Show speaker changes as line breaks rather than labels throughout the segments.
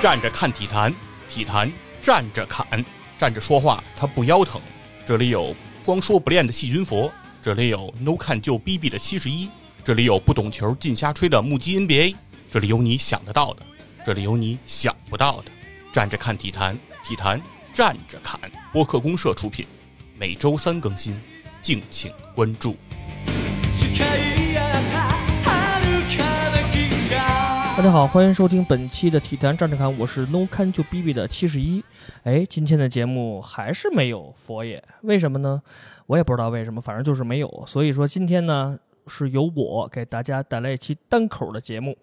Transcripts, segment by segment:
站着看体坛，体坛站着侃，站着说话他不腰疼。这里有光说不练的细菌佛，这里有 no 看就逼逼的七十一，这里有不懂球尽瞎吹的目击 NBA，这里有你想得到的，这里有你想不到的。站着看体坛，体坛站着侃。播客公社出品，每周三更新，敬请关注。
大家好，欢迎收听本期的体坛站着看，我是 No 看就 B B 的七十一。哎，今天的节目还是没有佛爷，为什么呢？我也不知道为什么，反正就是没有。所以说今天呢，是由我给大家带来一期单口的节目。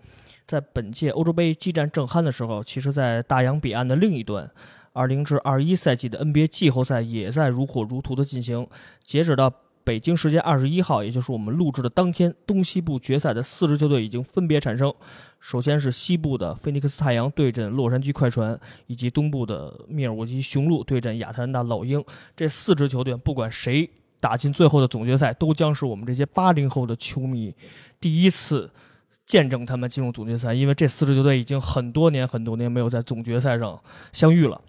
在本届欧洲杯激战正酣的时候，其实，在大洋彼岸的另一端，二零至二一赛季的 NBA 季后赛也在如火如荼的进行。截止到北京时间二十一号，也就是我们录制的当天，东西部决赛的四支球队已经分别产生。首先是西部的菲尼克斯太阳对阵洛杉矶快船，以及东部的密尔沃基雄鹿对阵亚特兰大老鹰。这四支球队，不管谁打进最后的总决赛，都将是我们这些八零后的球迷第一次见证他们进入总决赛，因为这四支球队已经很多年很多年没有在总决赛上相遇了。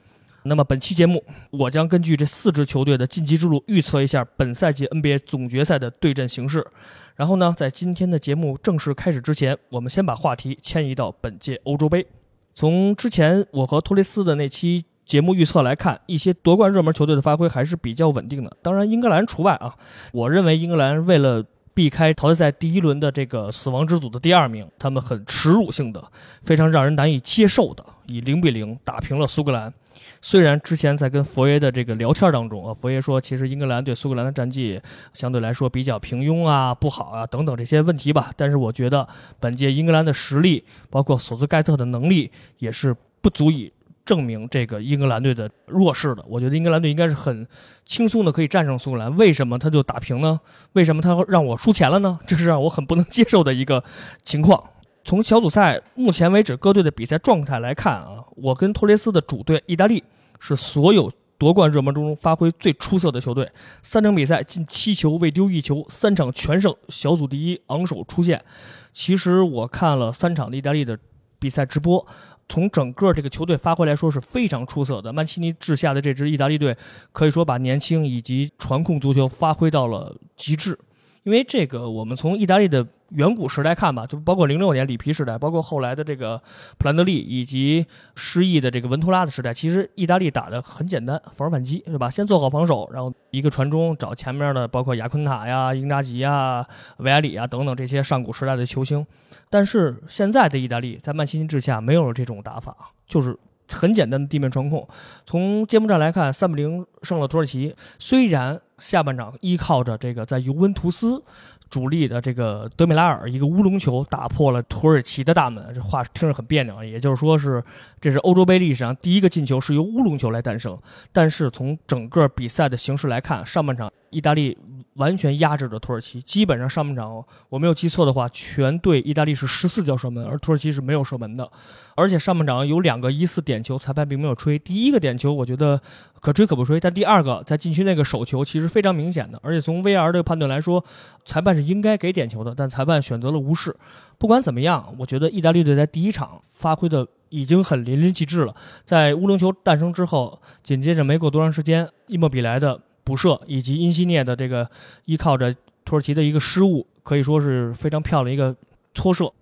那么本期节目，我将根据这四支球队的晋级之路，预测一下本赛季 NBA 总决赛的对阵形势。然后呢，在今天的节目正式开始之前，我们先把话题迁移到本届欧洲杯。从之前我和托雷斯的那期节目预测来看，一些夺冠热门球队的发挥还是比较稳定的，当然英格兰除外啊。我认为英格兰为了避开淘汰赛第一轮的这个死亡之组的第二名，他们很耻辱性的、非常让人难以接受的，以零比零打平了苏格兰。虽然之前在跟佛爷的这个聊天当中啊，佛爷说其实英格兰对苏格兰的战绩相对来说比较平庸啊、不好啊等等这些问题吧，但是我觉得本届英格兰的实力，包括索斯盖特的能力，也是不足以证明这个英格兰队的弱势的。我觉得英格兰队应该是很轻松的可以战胜苏格兰，为什么他就打平呢？为什么他让我输钱了呢？这是让我很不能接受的一个情况。从小组赛目前为止各队的比赛状态来看啊，我跟托雷斯的主队意大利是所有夺冠热门中发挥最出色的球队，三场比赛进七球未丢一球，三场全胜，小组第一，昂首出线。其实我看了三场的意大利的比赛直播，从整个这个球队发挥来说是非常出色的。曼奇尼治下的这支意大利队可以说把年轻以及传控足球发挥到了极致，因为这个我们从意大利的。远古时代看吧，就包括零六年里皮时代，包括后来的这个普兰德利以及失意的这个文图拉的时代，其实意大利打的很简单，防守反击是吧？先做好防守，然后一个传中找前面的，包括亚昆塔呀、英扎吉呀、维埃里呀等等这些上古时代的球星。但是现在的意大利在曼奇尼治下没有了这种打法，就是很简单的地面传控。从揭幕战来看，三比零胜了土耳其。虽然下半场依靠着这个在尤文图斯。主力的这个德米拉尔一个乌龙球打破了土耳其的大门，这话听着很别扭，也就是说是这是欧洲杯历史上第一个进球是由乌龙球来诞生。但是从整个比赛的形式来看，上半场意大利。完全压制着土耳其，基本上上半场我没有记错的话，全队意大利是十四脚射门，而土耳其是没有射门的。而且上半场有两个疑似点球，裁判并没有吹。第一个点球我觉得可吹可不吹，但第二个在禁区那个手球其实非常明显的，而且从 VR 的判断来说，裁判是应该给点球的，但裁判选择了无视。不管怎么样，我觉得意大利队在第一场发挥的已经很淋漓尽致了。在乌龙球诞生之后，紧接着没过多长时间，伊莫比莱的。补射以及因西涅的这个依靠着土耳其的一个失误，可以说是非常漂亮一个搓射，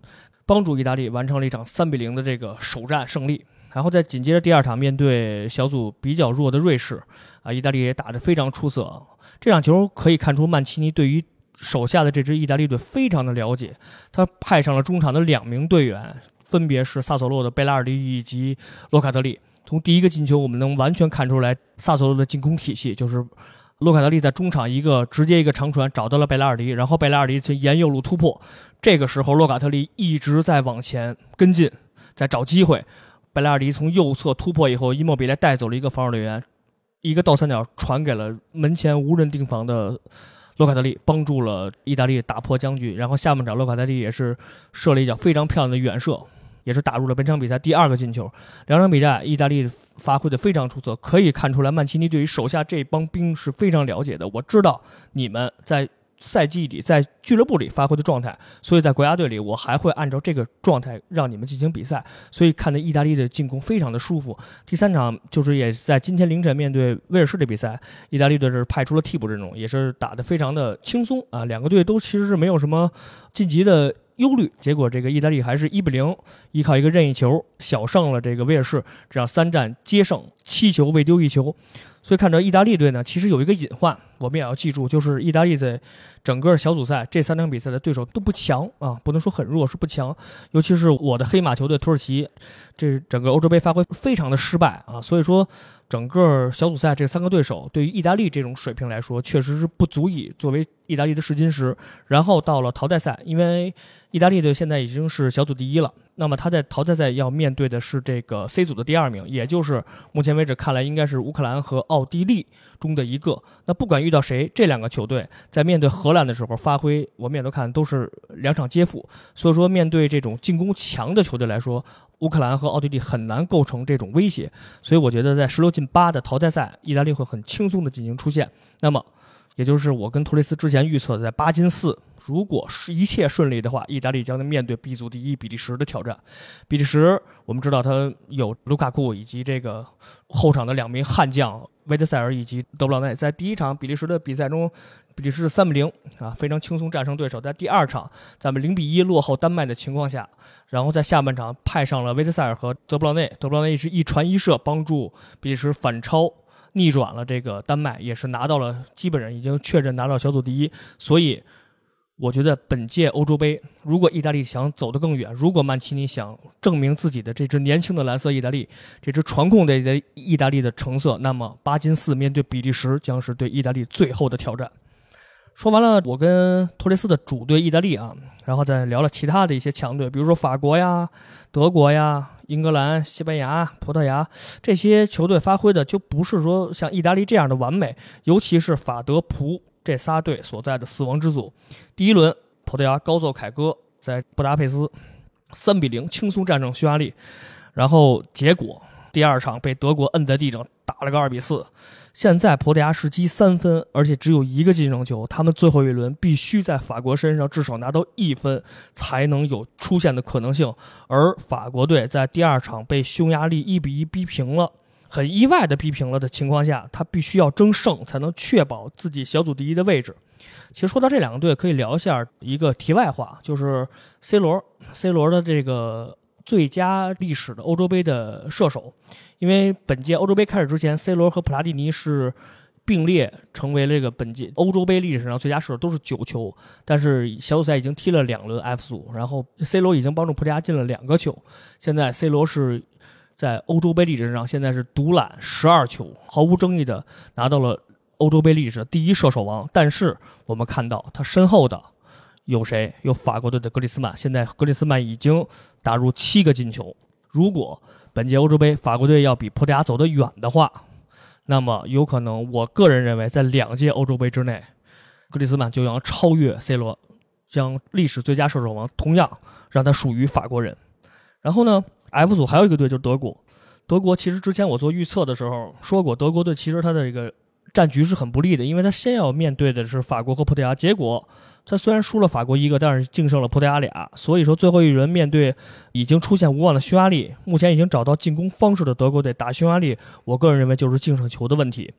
帮助意大利完成了一场三比零的这个首战胜利。然后再紧接着第二场面对小组比较弱的瑞士，啊，意大利也打得非常出色。这场球可以看出曼奇尼对于手下的这支意大利队非常的了解，他派上了中场的两名队员，分别是萨索洛的贝拉尔迪以及洛卡特利。从第一个进球，我们能完全看出来萨索罗的进攻体系，就是洛卡德利在中场一个直接一个长传找到了贝拉尔迪，然后贝拉尔迪从沿右路突破，这个时候洛卡特利一直在往前跟进，在找机会。贝拉尔迪从右侧突破以后，伊莫比莱带走了一个防守队员，一个倒三角传给了门前无人盯防的洛卡特利，帮助了意大利打破僵局。然后下半场洛卡特利也是射了一脚非常漂亮的远射。也是打入了本场比赛第二个进球。两场比赛，意大利发挥的非常出色，可以看出来曼奇尼对于手下这帮兵是非常了解的。我知道你们在赛季里在俱乐部里发挥的状态，所以在国家队里我还会按照这个状态让你们进行比赛，所以看的意大利的进攻非常的舒服。第三场就是也在今天凌晨面对威尔士的比赛，意大利队是派出了替补阵容，也是打得非常的轻松啊，两个队都其实是没有什么晋级的。忧虑，结果这个意大利还是一比零，依靠一个任意球小胜了这个威尔士，这样三战皆胜，七球未丢一球。所以看着意大利队呢，其实有一个隐患，我们也要记住，就是意大利在整个小组赛这三场比赛的对手都不强啊，不能说很弱，是不强。尤其是我的黑马球队土耳其，这整个欧洲杯发挥非常的失败啊。所以说，整个小组赛这三个对手对于意大利这种水平来说，确实是不足以作为意大利的试金石。然后到了淘汰赛，因为意大利队现在已经是小组第一了。那么他在淘汰赛要面对的是这个 C 组的第二名，也就是目前为止看来应该是乌克兰和奥地利中的一个。那不管遇到谁，这两个球队在面对荷兰的时候发挥，我们也都看都是两场皆负。所以说，面对这种进攻强的球队来说，乌克兰和奥地利很难构成这种威胁。所以我觉得在十六进八的淘汰赛，意大利会很轻松的进行出线。那么，也就是我跟托雷斯之前预测的在八进四。如果是一切顺利的话，意大利将面对 B 组第一比利时的挑战。比利时，我们知道他有卢卡库以及这个后场的两名悍将维特塞尔以及德布劳内。在第一场比利时的比赛中，比利时三比零啊，非常轻松战胜对手。在第二场，咱们零比一落后丹麦的情况下，然后在下半场派上了维特塞尔和德布劳内，德布劳内是一传一射，帮助比利时反超逆转了这个丹麦，也是拿到了基本上已经确认拿到小组第一。所以。我觉得本届欧洲杯，如果意大利想走得更远，如果曼奇尼想证明自己的这支年轻的蓝色意大利，这支传控的意大利的成色，那么巴金斯面对比利时将是对意大利最后的挑战。说完了我跟托雷斯的主队意大利啊，然后再聊了其他的一些强队，比如说法国呀、德国呀、英格兰、西班牙、葡萄牙这些球队发挥的就不是说像意大利这样的完美，尤其是法德葡。这仨队所在的死亡之组，第一轮葡萄牙高奏凯歌在布达佩斯三比零轻松战胜匈牙利，然后结果第二场被德国摁在地上打了个二比四。现在葡萄牙是积三分，而且只有一个进胜球，他们最后一轮必须在法国身上至少拿到一分才能有出线的可能性。而法国队在第二场被匈牙利一比一逼平了。很意外的逼平了的情况下，他必须要争胜才能确保自己小组第一的位置。其实说到这两个队，可以聊一下一个题外话，就是 C 罗，C 罗的这个最佳历史的欧洲杯的射手。因为本届欧洲杯开始之前，C 罗和普拉蒂尼是并列成为这个本届欧洲杯历史上最佳射手，都是九球。但是小组赛已经踢了两轮 F 组，然后 C 罗已经帮助葡萄牙进了两个球。现在 C 罗是。在欧洲杯历史上，现在是独揽十二球，毫无争议的拿到了欧洲杯历史的第一射手王。但是我们看到他身后的有谁？有法国队的格里斯曼。现在格里斯曼已经打入七个进球。如果本届欧洲杯法国队要比葡萄牙走得远的话，那么有可能，我个人认为，在两届欧洲杯之内，格里斯曼就要超越 C 罗，将历史最佳射手王同样让他属于法国人。然后呢？F 组还有一个队就是德国，德国其实之前我做预测的时候说过，德国队其实他的这个战局是很不利的，因为他先要面对的是法国和葡萄牙，结果他虽然输了法国一个，但是净胜了葡萄牙俩，所以说最后一轮面对已经出现无望的匈牙利，目前已经找到进攻方式的德国队打匈牙利，我个人认为就是净胜球的问题。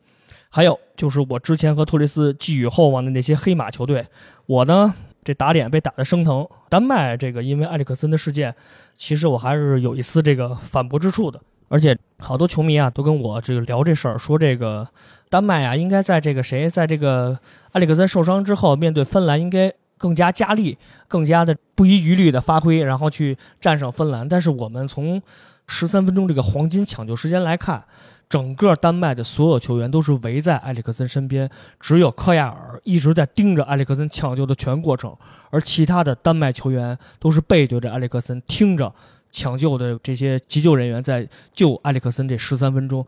还有就是我之前和托雷斯寄予厚望的那些黑马球队，我呢。这打脸被打得生疼，丹麦这个因为埃里克森的事件，其实我还是有一丝这个反驳之处的。而且好多球迷啊都跟我这个聊这事儿，说这个丹麦啊应该在这个谁在这个埃里克森受伤之后，面对芬兰应该更加加力，更加的不遗余力的发挥，然后去战胜芬兰。但是我们从十三分钟这个黄金抢救时间来看。整个丹麦的所有球员都是围在埃里克森身边，只有科亚尔一直在盯着埃里克森抢救的全过程，而其他的丹麦球员都是背对着埃里克森，听着抢救的这些急救人员在救埃里克森。这十三分钟，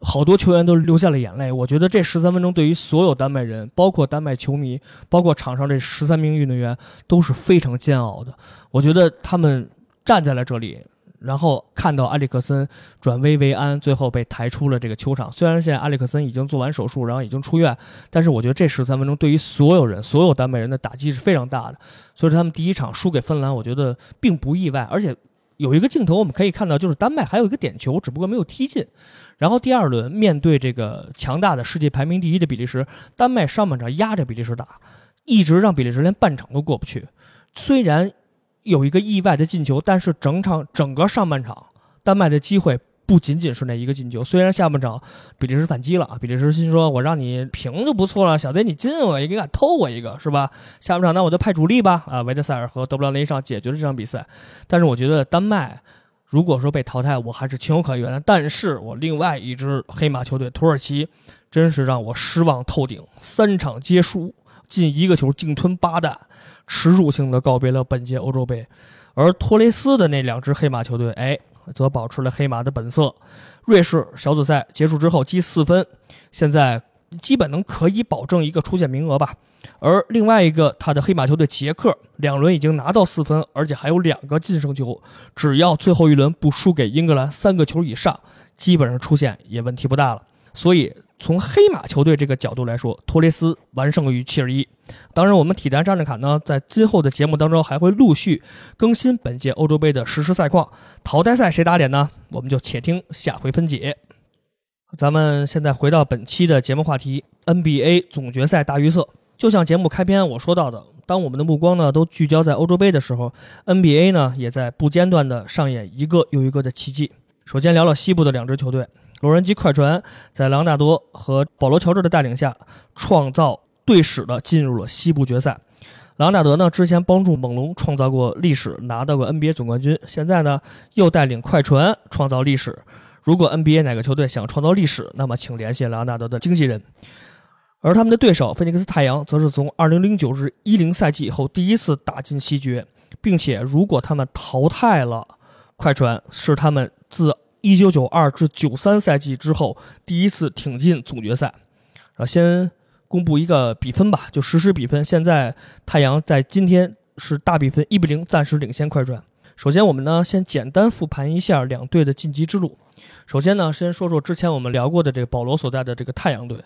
好多球员都流下了眼泪。我觉得这十三分钟对于所有丹麦人，包括丹麦球迷，包括场上这十三名运动员都是非常煎熬的。我觉得他们站在了这里。然后看到埃里克森转危为安，最后被抬出了这个球场。虽然现在埃里克森已经做完手术，然后已经出院，但是我觉得这十三分钟对于所有人、所有丹麦人的打击是非常大的。所以说他们第一场输给芬兰，我觉得并不意外。而且有一个镜头我们可以看到，就是丹麦还有一个点球，只不过没有踢进。然后第二轮面对这个强大的世界排名第一的比利时，丹麦上半场压着比利时打，一直让比利时连半场都过不去。虽然有一个意外的进球，但是整场整个上半场，丹麦的机会不仅仅是那一个进球。虽然下半场比利时反击了啊，比利时心说：“我让你平就不错了，小子你进我一个，敢偷我一个，是吧？”下半场那我就派主力吧，啊，维德塞尔和德布劳内上解决了这场比赛。但是我觉得丹麦如果说被淘汰，我还是情有可原的。但是我另外一支黑马球队土耳其，真是让我失望透顶，三场皆输，进一个球净吞八蛋。耻辱性的告别了本届欧洲杯，而托雷斯的那两支黑马球队，哎，则保持了黑马的本色。瑞士小组赛结束之后积四分，现在基本能可以保证一个出线名额吧。而另外一个他的黑马球队捷克，两轮已经拿到四分，而且还有两个净胜球，只要最后一轮不输给英格兰三个球以上，基本上出线也问题不大了。所以。从黑马球队这个角度来说，托雷斯完胜于七十一。当然，我们体坛战略卡呢，在今后的节目当中还会陆续更新本届欧洲杯的实时赛况。淘汰赛谁打脸呢？我们就且听下回分解。咱们现在回到本期的节目话题：NBA 总决赛大预测。就像节目开篇我说到的，当我们的目光呢都聚焦在欧洲杯的时候，NBA 呢也在不间断的上演一个又一个的奇迹。首先聊聊西部的两支球队。洛杉矶快船在朗纳多和保罗·乔治的带领下，创造队史的进入了西部决赛。朗纳德呢，之前帮助猛龙创造过历史，拿到过 NBA 总冠军。现在呢，又带领快船创造历史。如果 NBA 哪个球队想创造历史，那么请联系朗纳德的经纪人。而他们的对手菲尼克斯太阳，则是从2009至10赛季以后第一次打进西决，并且如果他们淘汰了快船，是他们自。一九九二至九三赛季之后，第一次挺进总决赛。啊，先公布一个比分吧，就实时比分。现在太阳在今天是大比分一比零，暂时领先快船。首先，我们呢先简单复盘一下两队的晋级之路。首先呢，先说说之前我们聊过的这个保罗所在的这个太阳队。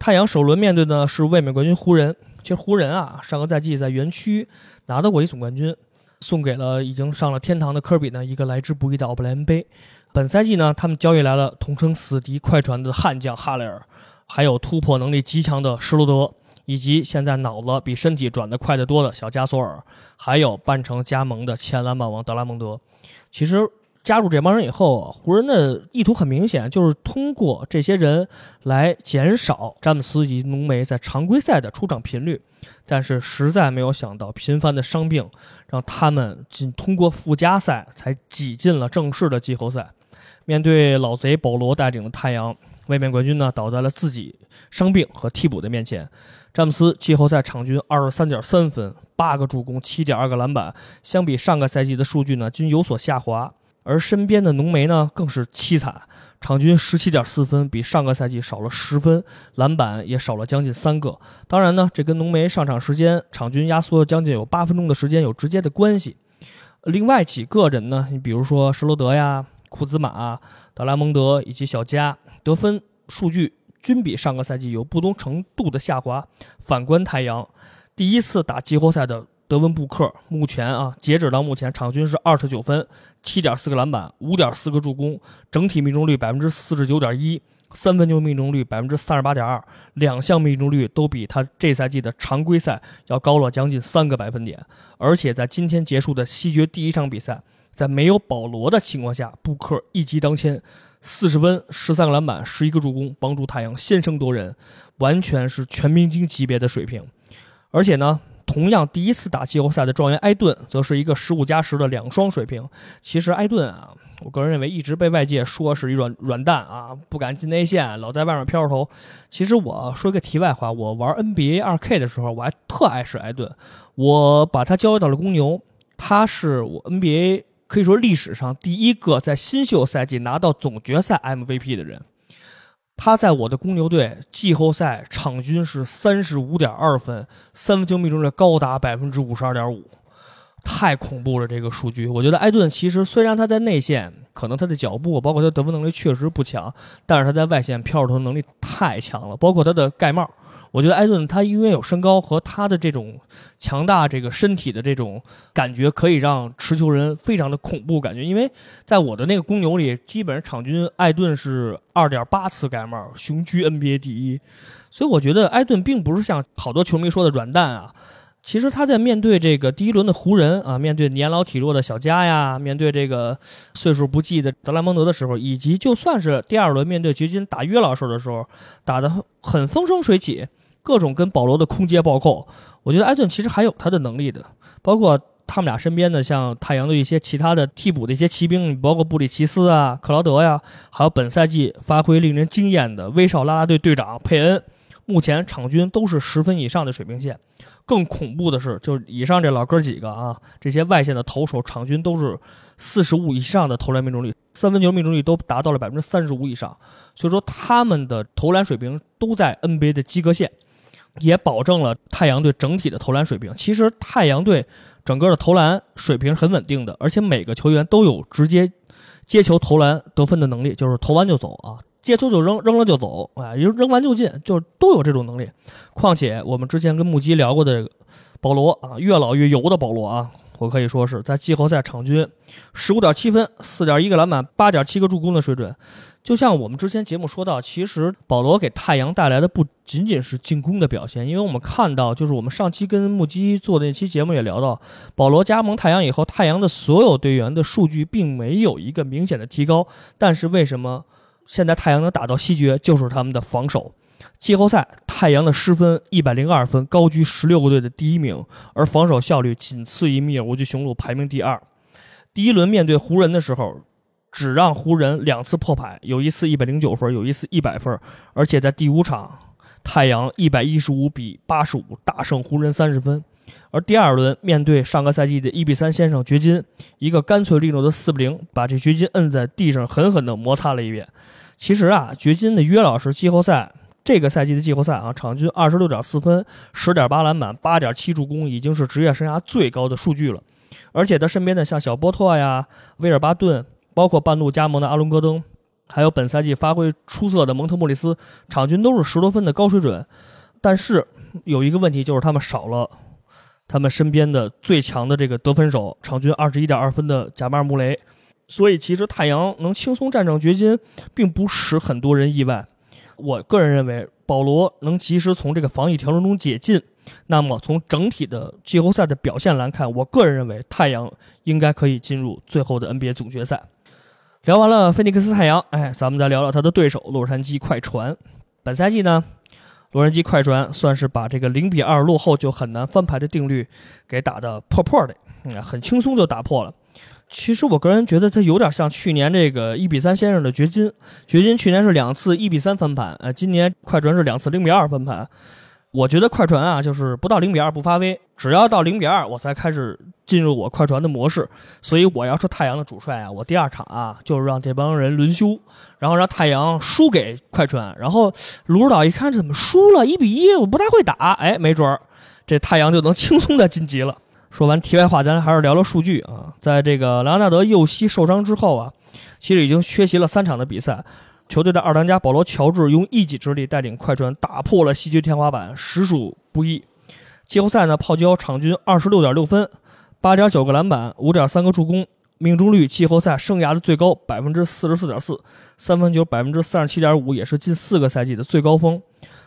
太阳首轮面对的是卫冕冠军湖人。其实湖人啊，上个赛季在园区拿到过一总冠军，送给了已经上了天堂的科比呢一个来之不易的奥布莱恩杯。本赛季呢，他们交易来了同称死敌快船的悍将哈雷尔，还有突破能力极强的施罗德，以及现在脑子比身体转得快得多的小加索尔，还有半程加盟的前篮板王德拉蒙德。其实加入这帮人以后，湖人的意图很明显，就是通过这些人来减少詹姆斯以及浓眉在常规赛的出场频率。但是实在没有想到，频繁的伤病让他们仅通过附加赛才挤进了正式的季后赛。面对老贼保罗带领的太阳，卫冕冠军呢倒在了自己伤病和替补的面前。詹姆斯季后赛场均二十三点三分、八个助攻、七点二个篮板，相比上个赛季的数据呢均有所下滑。而身边的浓眉呢更是凄惨，场均十七点四分，比上个赛季少了十分，篮板也少了将近三个。当然呢，这跟浓眉上场时间场均压缩了将近有八分钟的时间有直接的关系。另外几个人呢，你比如说施罗德呀。库兹马、德拉蒙德以及小加得分数据均比上个赛季有不同程度的下滑。反观太阳，第一次打季后赛的德文布克，目前啊，截止到目前，场均是二十九分、七点四个篮板、五点四个助攻，整体命中率百分之四十九点一，三分球命中率百分之三十八点二，两项命中率都比他这赛季的常规赛要高了将近三个百分点。而且在今天结束的西决第一场比赛。在没有保罗的情况下，布克一骑当千，四十分、十三个篮板、十一个助攻，帮助太阳先声夺人，完全是全明星级别的水平。而且呢，同样第一次打季后赛的状元埃顿，则是一个十五加十的两双水平。其实埃顿啊，我个人认为一直被外界说是一软软蛋啊，不敢进内线，老在外面飘着头。其实我说个题外话，我玩 NBA 二 K 的时候，我还特爱使埃顿，我把他交易到了公牛，他是我 NBA。可以说历史上第一个在新秀赛季拿到总决赛 MVP 的人，他在我的公牛队季后赛场均是三十五点二分，三分球命中率高达百分之五十二点五。太恐怖了！这个数据，我觉得艾顿其实虽然他在内线可能他的脚步，包括他得分能力确实不强，但是他在外线飘投能力太强了，包括他的盖帽。我觉得艾顿他因为有身高和他的这种强大这个身体的这种感觉，可以让持球人非常的恐怖感觉。因为在我的那个公牛里，基本上场均艾顿是二点八次盖帽，雄居 NBA 第一。所以我觉得艾顿并不是像好多球迷说的软蛋啊。其实他在面对这个第一轮的湖人啊，面对年老体弱的小加呀，面对这个岁数不济的德拉蒙德的时候，以及就算是第二轮面对掘金打约老师的时候，打得很风生水起，各种跟保罗的空接暴扣。我觉得埃顿其实还有他的能力的，包括他们俩身边的像太阳的一些其他的替补的一些骑兵，包括布里奇斯啊、克劳德呀，还有本赛季发挥令人惊艳的威少拉拉队队长佩恩，目前场均都是十分以上的水平线。更恐怖的是，就以上这老哥几个啊，这些外线的投手场均都是四十五以上的投篮命中率，三分球命中率都达到了百分之三十五以上。所以说，他们的投篮水平都在 NBA 的及格线，也保证了太阳队整体的投篮水平。其实，太阳队整个的投篮水平很稳定的，而且每个球员都有直接接球投篮得分的能力，就是投完就走啊。接球就扔，扔了就走，啊，扔扔完就进，就都有这种能力。况且我们之前跟木基聊过的保罗啊，越老越油的保罗啊，我可以说是在季后赛场均十五点七分、四点一个篮板、八点七个助攻的水准。就像我们之前节目说到，其实保罗给太阳带来的不仅仅是进攻的表现，因为我们看到，就是我们上期跟木基做的那期节目也聊到，保罗加盟太阳以后，太阳的所有队员的数据并没有一个明显的提高，但是为什么？现在太阳能打到西决，就是他们的防守。季后赛，太阳的失分一百零二分，高居十六个队的第一名，而防守效率仅次于密尔沃基雄鹿，排名第二。第一轮面对湖人的时候，只让湖人两次破百，有一次一百零九分，有一次一百分。而且在第五场，太阳一百一十五比八十五大胜湖人三十分。而第二轮面对上个赛季的一比三先生掘金，一个干脆利落的四比零，把这掘金摁在地上，狠狠地摩擦了一遍。其实啊，掘金的约老师季后赛这个赛季的季后赛啊，场均二十六点四分，十点八篮板，八点七助攻，已经是职业生涯最高的数据了。而且他身边的像小波特呀、威尔巴顿，包括半路加盟的阿伦戈登，还有本赛季发挥出色的蒙特莫里斯，场均都是十多分的高水准。但是有一个问题，就是他们少了。他们身边的最强的这个得分手，场均二十一点二分的贾马尔·穆雷，所以其实太阳能轻松战胜掘金，并不使很多人意外。我个人认为，保罗能及时从这个防疫条中中解禁，那么从整体的季后赛的表现来看，我个人认为太阳应该可以进入最后的 NBA 总决赛。聊完了菲尼克斯太阳，哎，咱们再聊聊他的对手洛杉矶快船。本赛季呢？洛杉矶快船算是把这个零比二落后就很难翻牌的定律给打得破破的，嗯，很轻松就打破了。其实我个人觉得他有点像去年这个一比三先生的掘金，掘金去年是两次一比三翻盘，呃，今年快船是两次零比二翻盘。我觉得快船啊，就是不到零比二不发威，只要到零比二，我才开始进入我快船的模式。所以我要是太阳的主帅啊，我第二场啊，就是让这帮人轮休，然后让太阳输给快船。然后卢指导一看怎么输了，一比一，我不太会打，哎，没准儿这太阳就能轻松的晋级了。说完题外话，咱还是聊聊数据啊。在这个莱昂纳德右膝受伤之后啊，其实已经缺席了三场的比赛。球队的二当家保罗·乔治用一己之力带领快船打破了西区天花板，实属不易。季后赛呢，泡椒场均二十六点六分，八点九个篮板，五点三个助攻，命中率季后赛生涯的最高百分之四十四点四，三分球百分之三十七点五，也是近四个赛季的最高峰。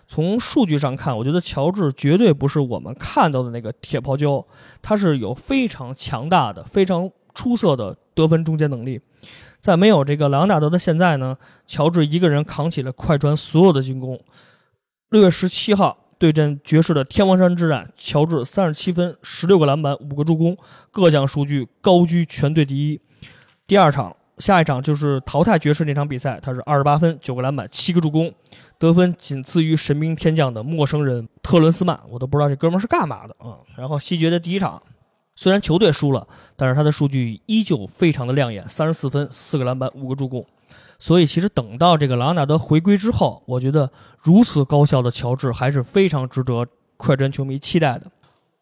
从数据上看，我觉得乔治绝对不是我们看到的那个铁泡椒，他是有非常强大的、非常出色的得分终结能力。在没有这个莱昂纳德的现在呢，乔治一个人扛起了快船所有的进攻。六月十七号对阵爵士的天王山之战，乔治三十七分、十六个篮板、五个助攻，各项数据高居全队第一。第二场，下一场就是淘汰爵士那场比赛，他是二十八分、九个篮板、七个助攻，得分仅次于神兵天降的陌生人特伦斯曼，我都不知道这哥们是干嘛的啊。然后西决的第一场。虽然球队输了，但是他的数据依旧非常的亮眼，三十四分、四个篮板、五个助攻。所以其实等到这个朗纳德回归之后，我觉得如此高效的乔治还是非常值得快船球迷期待的。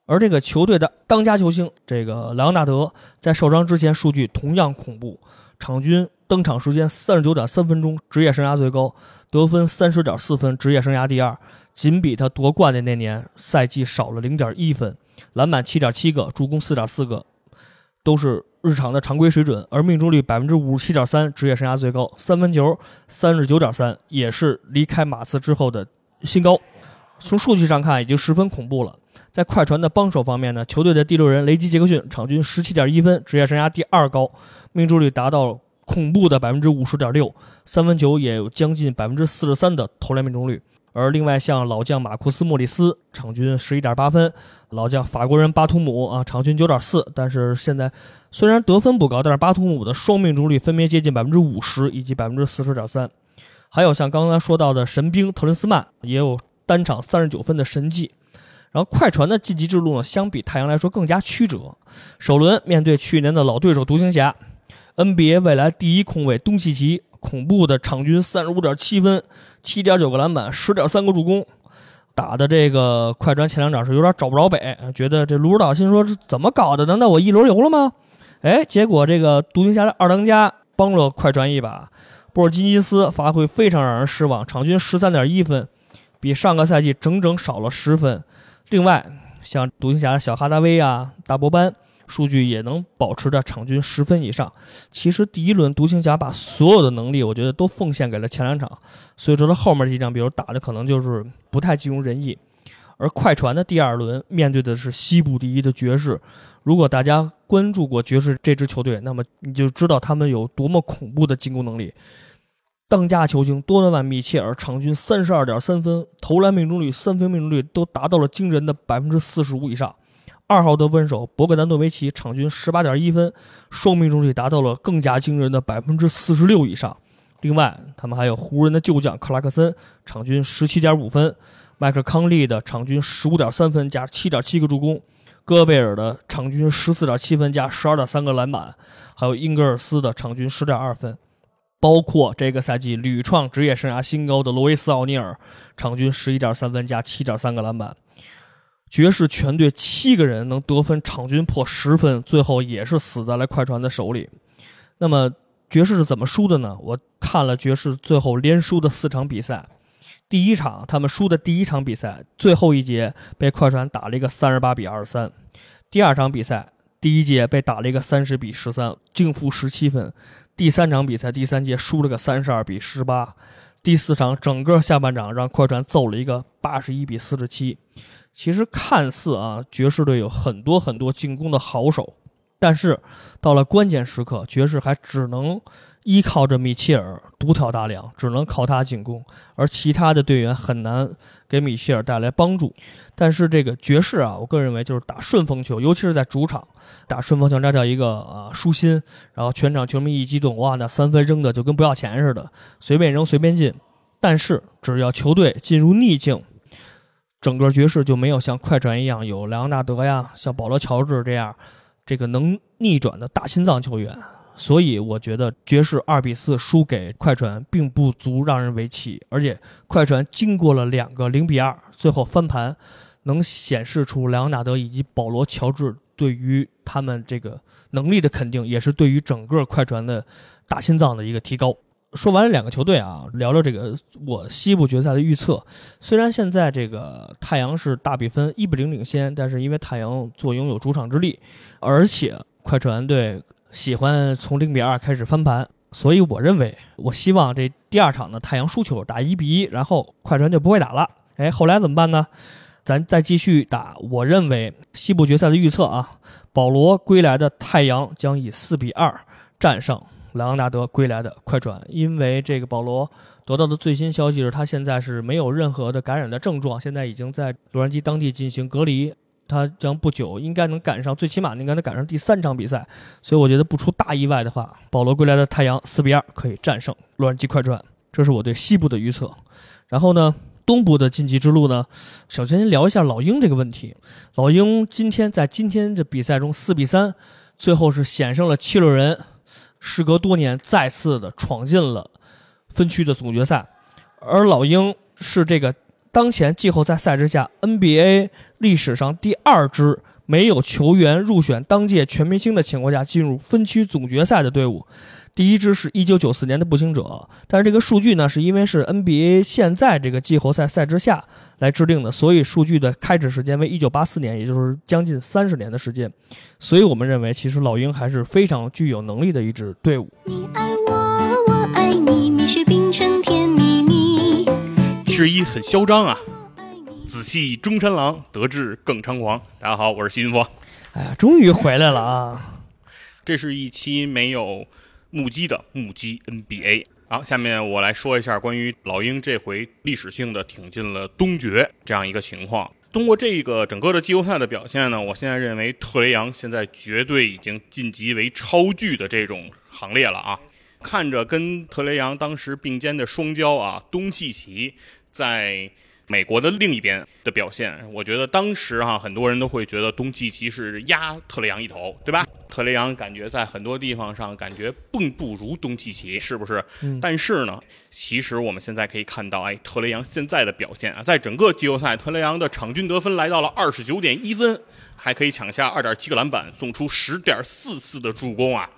而这个球队的当家球星这个莱昂纳德在受伤之前数据同样恐怖，场均登场时间三十九点三分钟，职业生涯最高，得分三十点四分，职业生涯第二，仅比他夺冠的那年赛季少了零点一分，篮板七点七个，助攻四点四个，都是日常的常规水准，而命中率百分之五十七点三，职业生涯最高，三分球三十九点三，也是离开马刺之后的新高。从数据上看，已经十分恐怖了。在快船的帮手方面呢，球队的第六人雷吉·杰克逊场均十七点一分，职业生涯第二高，命中率达到恐怖的百分之五十点六，三分球也有将近百分之四十三的投篮命中率。而另外像老将马库斯·莫里斯场均十一点八分，老将法国人巴图姆啊场均九点四，但是现在虽然得分不高，但是巴图姆的双命中率分别接近百分之五十以及百分之四十点三。还有像刚才说到的神兵特伦斯曼，也有单场三十九分的神迹。然后快船的晋级之路呢，相比太阳来说更加曲折。首轮面对去年的老对手独行侠，NBA 未来第一控卫东契奇，恐怖的场均三十五点七分，七点九个篮板，十点三个助攻，打的这个快船前两场是有点找不着北，觉得这卢指导心说这怎么搞的？难道我一轮游了吗？哎，结果这个独行侠的二当家帮了快船一把，波尔津吉斯发挥非常让人失望，场均十三点一分，比上个赛季整整少了十分。另外，像独行侠的小哈达威啊、大波班，数据也能保持着场均十分以上。其实第一轮独行侠把所有的能力，我觉得都奉献给了前两场，所以说他后面几场，比如打的可能就是不太尽如人意。而快船的第二轮面对的是西部第一的爵士，如果大家关注过爵士这支球队，那么你就知道他们有多么恐怖的进攻能力。当家球星多诺万·米切尔场均三十二点三分，投篮命中率、三分命中率都达到了惊人的百分之四十五以上。二号得分手博格丹诺维奇场均十八点一分，双命中率达到了更加惊人的百分之四十六以上。另外，他们还有湖人的旧将克拉克森场均十七点五分，麦克康利的场均十五点三分加七点七个助攻，戈贝尔的场均十四点七分加十二点三个篮板，还有英格尔斯的场均十点二分。包括这个赛季屡创职业生涯新高的罗伊斯·奥尼尔，场均十一点三分加七点三个篮板。爵士全队七个人能得分场均破十分，最后也是死在了快船的手里。那么爵士是怎么输的呢？我看了爵士最后连输的四场比赛，第一场他们输的第一场比赛，最后一节被快船打了一个三十八比二十三。第二场比赛，第一节被打了一个三十比十三，净负十七分。第三场比赛，第三节输了个三十二比十八。第四场，整个下半场让快船揍了一个八十一比四十七。其实看似啊，爵士队有很多很多进攻的好手，但是到了关键时刻，爵士还只能。依靠着米切尔独挑大梁，只能靠他进攻，而其他的队员很难给米切尔带来帮助。但是这个爵士啊，我个人认为就是打顺风球，尤其是在主场打顺风球，那叫一个啊舒心。然后全场球迷一激动，哇，那三分扔的就跟不要钱似的，随便扔随便进。但是只要球队进入逆境，整个爵士就没有像快船一样有莱昂纳德呀、像保罗乔治这样这个能逆转的大心脏球员。所以我觉得爵士二比四输给快船并不足让人为奇，而且快船经过了两个零比二，最后翻盘，能显示出莱昂纳德以及保罗乔治对于他们这个能力的肯定，也是对于整个快船的大心脏的一个提高。说完了两个球队啊，聊聊这个我西部决赛的预测。虽然现在这个太阳是大比分一比零领先，但是因为太阳坐拥有主场之力，而且快船队。喜欢从零比二开始翻盘，所以我认为，我希望这第二场呢，太阳输球打一比一，然后快船就不会打了。哎，后来怎么办呢？咱再继续打。我认为西部决赛的预测啊，保罗归来的太阳将以四比二战胜莱昂纳德归来的快船，因为这个保罗得到的最新消息是他现在是没有任何的感染的症状，现在已经在洛杉矶当地进行隔离。他将不久应该能赶上，最起码应该能赶上第三场比赛，所以我觉得不出大意外的话，保罗归来的太阳四比二可以战胜洛杉矶快船，这是我对西部的预测。然后呢，东部的晋级之路呢，首先聊一下老鹰这个问题。老鹰今天在今天的比赛中四比三，最后是险胜了七六人，时隔多年再次的闯进了分区的总决赛，而老鹰是这个当前季后赛赛制下 NBA。历史上第二支没有球员入选当届全明星的情况下进入分区总决赛的队伍。第一支是一九九四年的步行者，但是这个数据呢，是因为是 NBA 现在这个季后赛赛制下来制定的，所以数据的开始时间为一九八四年，也就是将近三十年的时间。所以我们认为，其实老鹰还是非常具有能力的一支队伍。
你爱我，我爱你，蜜雪冰城甜蜜蜜。
七十一很嚣张啊！仔细中山狼，得志更猖狂。大家好，我是西云佛。
哎呀，终于回来了啊！
这是一期没有目击的目击 NBA。好，下面我来说一下关于老鹰这回历史性的挺进了东决这样一个情况。通过这个整个的季后赛的表现呢，我现在认为特雷杨现在绝对已经晋级为超巨的这种行列了啊！看着跟特雷杨当时并肩的双骄啊，东契奇在美国的另一边的表现，我觉得当时哈、很多人都会觉得东契奇是压特雷杨一头，对吧？特雷杨感觉在很多地方上感觉并不如东契奇，是不是？
嗯
但是呢，其实我们现在可以看到，哎，特雷杨现在的表现啊，在整个季后赛，特雷杨的场均得分来到了二十九点一分，还可以抢下二点七个篮板，送出十点四次的助攻啊！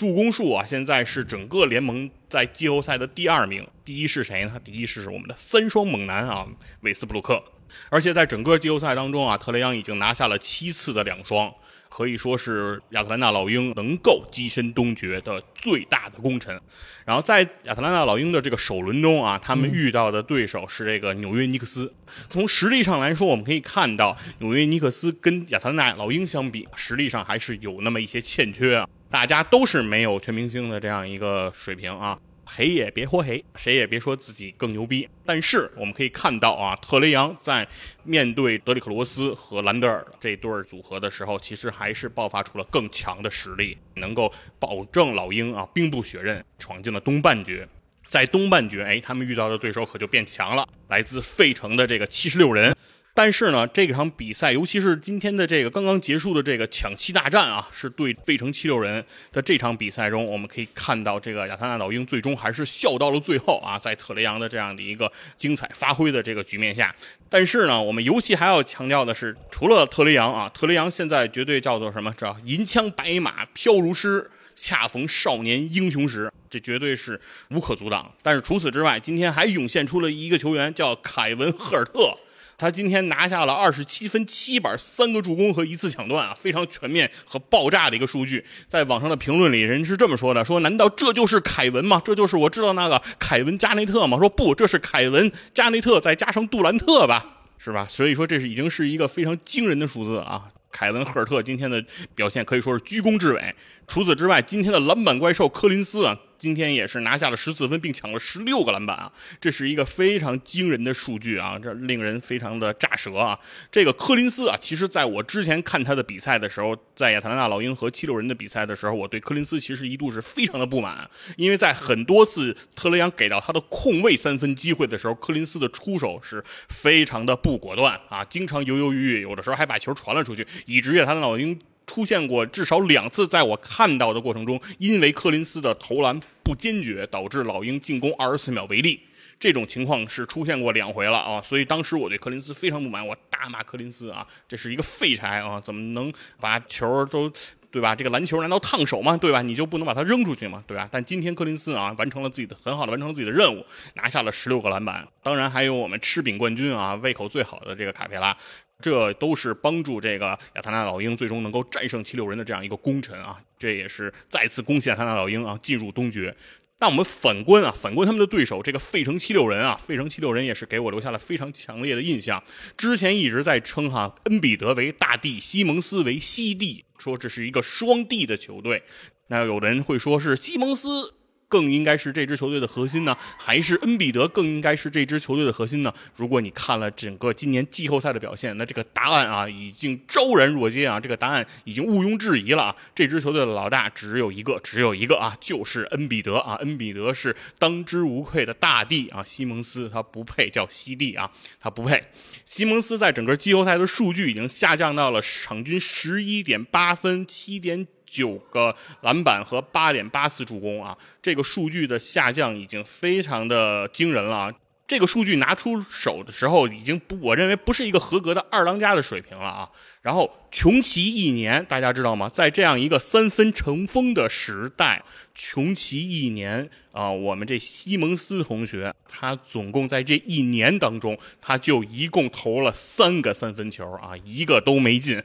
助攻数啊，现在是整个联盟在季后赛的第二名，第一是谁呢？第一是我们的三双猛男啊，韦斯布鲁克。而且在整个季后赛当中啊，特雷杨已经拿下了七次的两双，可以说是亚特兰大老鹰能够跻身东决的最大的功臣。然后在亚特兰大老鹰的这个首轮中啊，他们遇到的对手是这个纽约尼克斯。从实力上来说，我们可以看到纽约尼克斯跟亚特兰大老鹰相比，实力上还是有那么一些欠缺啊。大家都是没有全明星的这样一个水平啊。黑也别说黑，谁也别说自己更牛逼。但是我们可以看到啊，特雷杨在面对德里克罗斯和兰德尔这对儿组合的时候，其实还是爆发出了更强的实力，能够保证老鹰啊兵不血刃闯进了东半决。在东半决，哎，他们遇到的对手可就变强了，来自费城的这个七十六人。但是呢，这场比赛，尤其是今天的这个刚刚结束的这个抢七大战啊，是对费城七六人的这场比赛中，我们可以看到这个亚特兰大老鹰最终还是笑到了最后啊，在特雷杨的这样的一个精彩发挥的这个局面下。但是呢，我们尤其还要强调的是，除了特雷杨啊，特雷杨现在绝对叫做什么？叫银枪白马飘如诗。恰逢少年英雄时，这绝对是无可阻挡。但是除此之外，今天还涌现出了一个球员，叫凯文·赫尔特。他今天拿下了二十七分、七板、三个助攻和一次抢断啊，非常全面和爆炸的一个数据。在网上的评论里，人是这么说的：说难道这就是凯文吗？这就是我知道那个凯文加内特吗？说不，这是凯文加内特再加上杜兰特吧，是吧？所以说这是已经是一个非常惊人的数字啊。凯文·赫尔特今天的表现可以说是居功至伟。除此之外，今天的篮板怪兽科林斯啊，今天也是拿下了十四分，并抢了十六个篮板啊，这是一个非常惊人的数据啊，这令人非常的炸舌啊。这个科林斯啊，其实在我之前看他的比赛的时候，在亚特兰大老鹰和七六人的比赛的时候，我对科林斯其实一度是非常的不满，因为在很多次特雷杨给到他的空位三分机会的时候，科林斯的出手是非常的不果断啊，经常犹犹豫豫，有的时候还把球传了出去，以至于亚特兰大老鹰。出现过至少两次，在我看到的过程中，因为柯林斯的投篮不坚决，导致老鹰进攻二十四秒违例。这种情况是出现过两回了啊，所以当时我对柯林斯非常不满，我大骂柯林斯啊，这是一个废柴啊，怎么能把球都对吧？这个篮球难道烫手吗？对吧？你就不能把它扔出去吗？对吧？但今天柯林斯啊，完成了自己的很好的完成了自己的任务，拿下了十六个篮板。当然还有我们吃饼冠军啊，胃口最好的这个卡佩拉。这都是帮助这个亚特兰大老鹰最终能够战胜七六人的这样一个功臣啊！这也是再次恭喜亚特兰大老鹰啊进入东决。那我们反观啊，反观他们的对手这个费城七六人啊，费城七六人也是给我留下了非常强烈的印象。之前一直在称哈恩比德为大帝，西蒙斯为西帝，说这是一个双帝的球队。那有人会说是西蒙斯。更应该是这支球队的核心呢，还是恩比德更应该是这支球队的核心呢？如果你看了整个今年季后赛的表现，那这个答案啊已经昭然若揭啊，这个答案已经毋庸置疑了啊！这支球队的老大只有一个，只有一个啊，就是恩比德啊！恩比德是当之无愧的大帝啊！西蒙斯他不配叫西帝啊，他不配。西蒙斯在整个季后赛的数据已经下降到了场均十一点八分，七点。九个篮板和八点八次助攻啊，这个数据的下降已经非常的惊人了啊！这个数据拿出手的时候，已经不，我认为不是一个合格的二当家的水平了啊。然后穷奇一年，大家知道吗？在这样一个三分成风的时代，穷奇一年啊，我们这西蒙斯同学，他总共在这一年当中，他就一共投了三个三分球啊，一个都没进。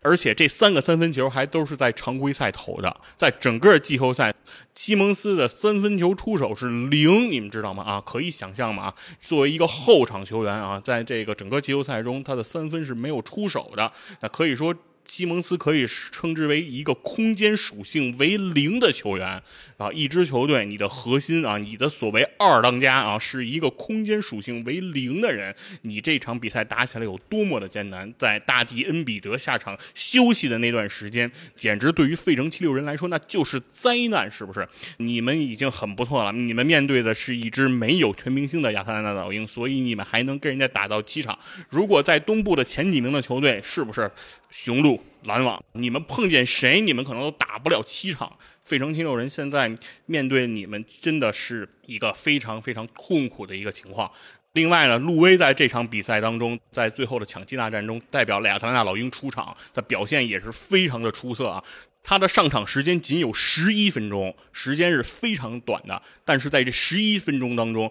而且这三个三分球还都是在常规赛投的，在整个季后赛，西蒙斯的三分球出手是零，你们知道吗？啊，可以想象吗？啊，作为一个后场球员啊，在这个整个季后赛中，他的三分是没有出手的，那可以说。西蒙斯可以称之为一个空间属性为零的球员啊！一支球队，你的核心啊，你的所谓二当家啊，是一个空间属性为零的人，你这场比赛打起来有多么的艰难？在大帝恩比德下场休息的那段时间，简直对于费城七六人来说那就是灾难，是不是？你们已经很不错了，你们面对的是一支没有全明星的亚特兰大老鹰，所以你们还能跟人家打到七场。如果在东部的前几名的球队，是不是？雄鹿、篮网，你们碰见谁，你们可能都打不了七场。费城七六人现在面对你们，真的是一个非常非常痛苦的一个情况。另外呢，路威在这场比赛当中，在最后的抢七大战中，代表亚特兰大老鹰出场，的表现也是非常的出色啊。他的上场时间仅有十一分钟，时间是非常短的，但是在这十一分钟当中，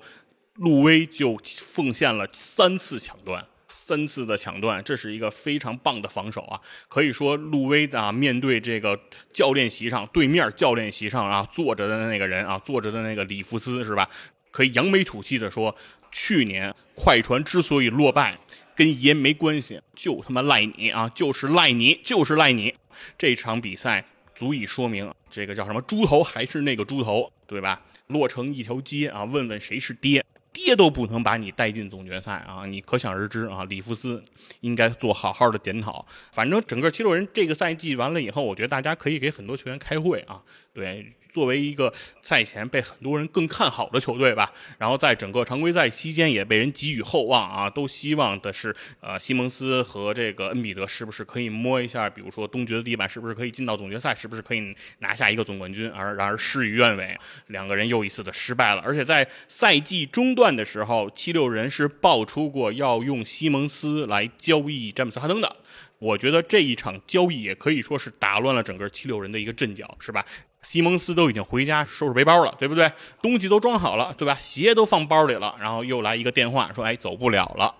路威就奉献了三次抢断。三次的抢断，这是一个非常棒的防守啊！可以说，路威啊，面对这个教练席上对面教练席上啊坐着的那个人啊，坐着的那个里弗斯是吧？可以扬眉吐气的说，去年快船之所以落败，跟爷没关系，就他妈赖你啊！就是赖你，就是赖你！这场比赛足以说明，这个叫什么猪头还是那个猪头，对吧？落成一条街啊，问问谁是爹？爹都不能把你带进总决赛啊！你可想而知啊，里弗斯应该做好好的检讨。反正整个七六人这个赛季完了以后，我觉得大家可以给很多球员开会啊，对。作为一个赛前被很多人更看好的球队吧，然后在整个常规赛期间也被人寄予厚望啊，都希望的是，呃，西蒙斯和这个恩比德是不是可以摸一下，比如说东决的地板，是不是可以进到总决赛，是不是可以拿下一个总冠军？而然而事与愿违，两个人又一次的失败了。而且在赛季中段的时候，七六人是爆出过要用西蒙斯来交易詹姆斯哈登的。我觉得这一场交易也可以说是打乱了整个七六人的一个阵脚，是吧？西蒙斯都已经回家收拾背包了，对不对？东西都装好了，对吧？鞋都放包里了，然后又来一个电话说：“哎，走不了了。”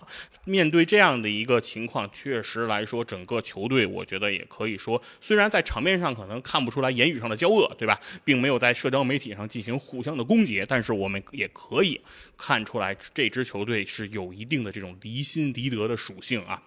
面对这样的一个情况，确实来说，整个球队我觉得也可以说，虽然在场面上可能看不出来言语上的交恶，对吧？并没有在社交媒体上进行互相的攻讦，但是我们也可以看出来，这支球队是有一定的这种离心离德的属性啊。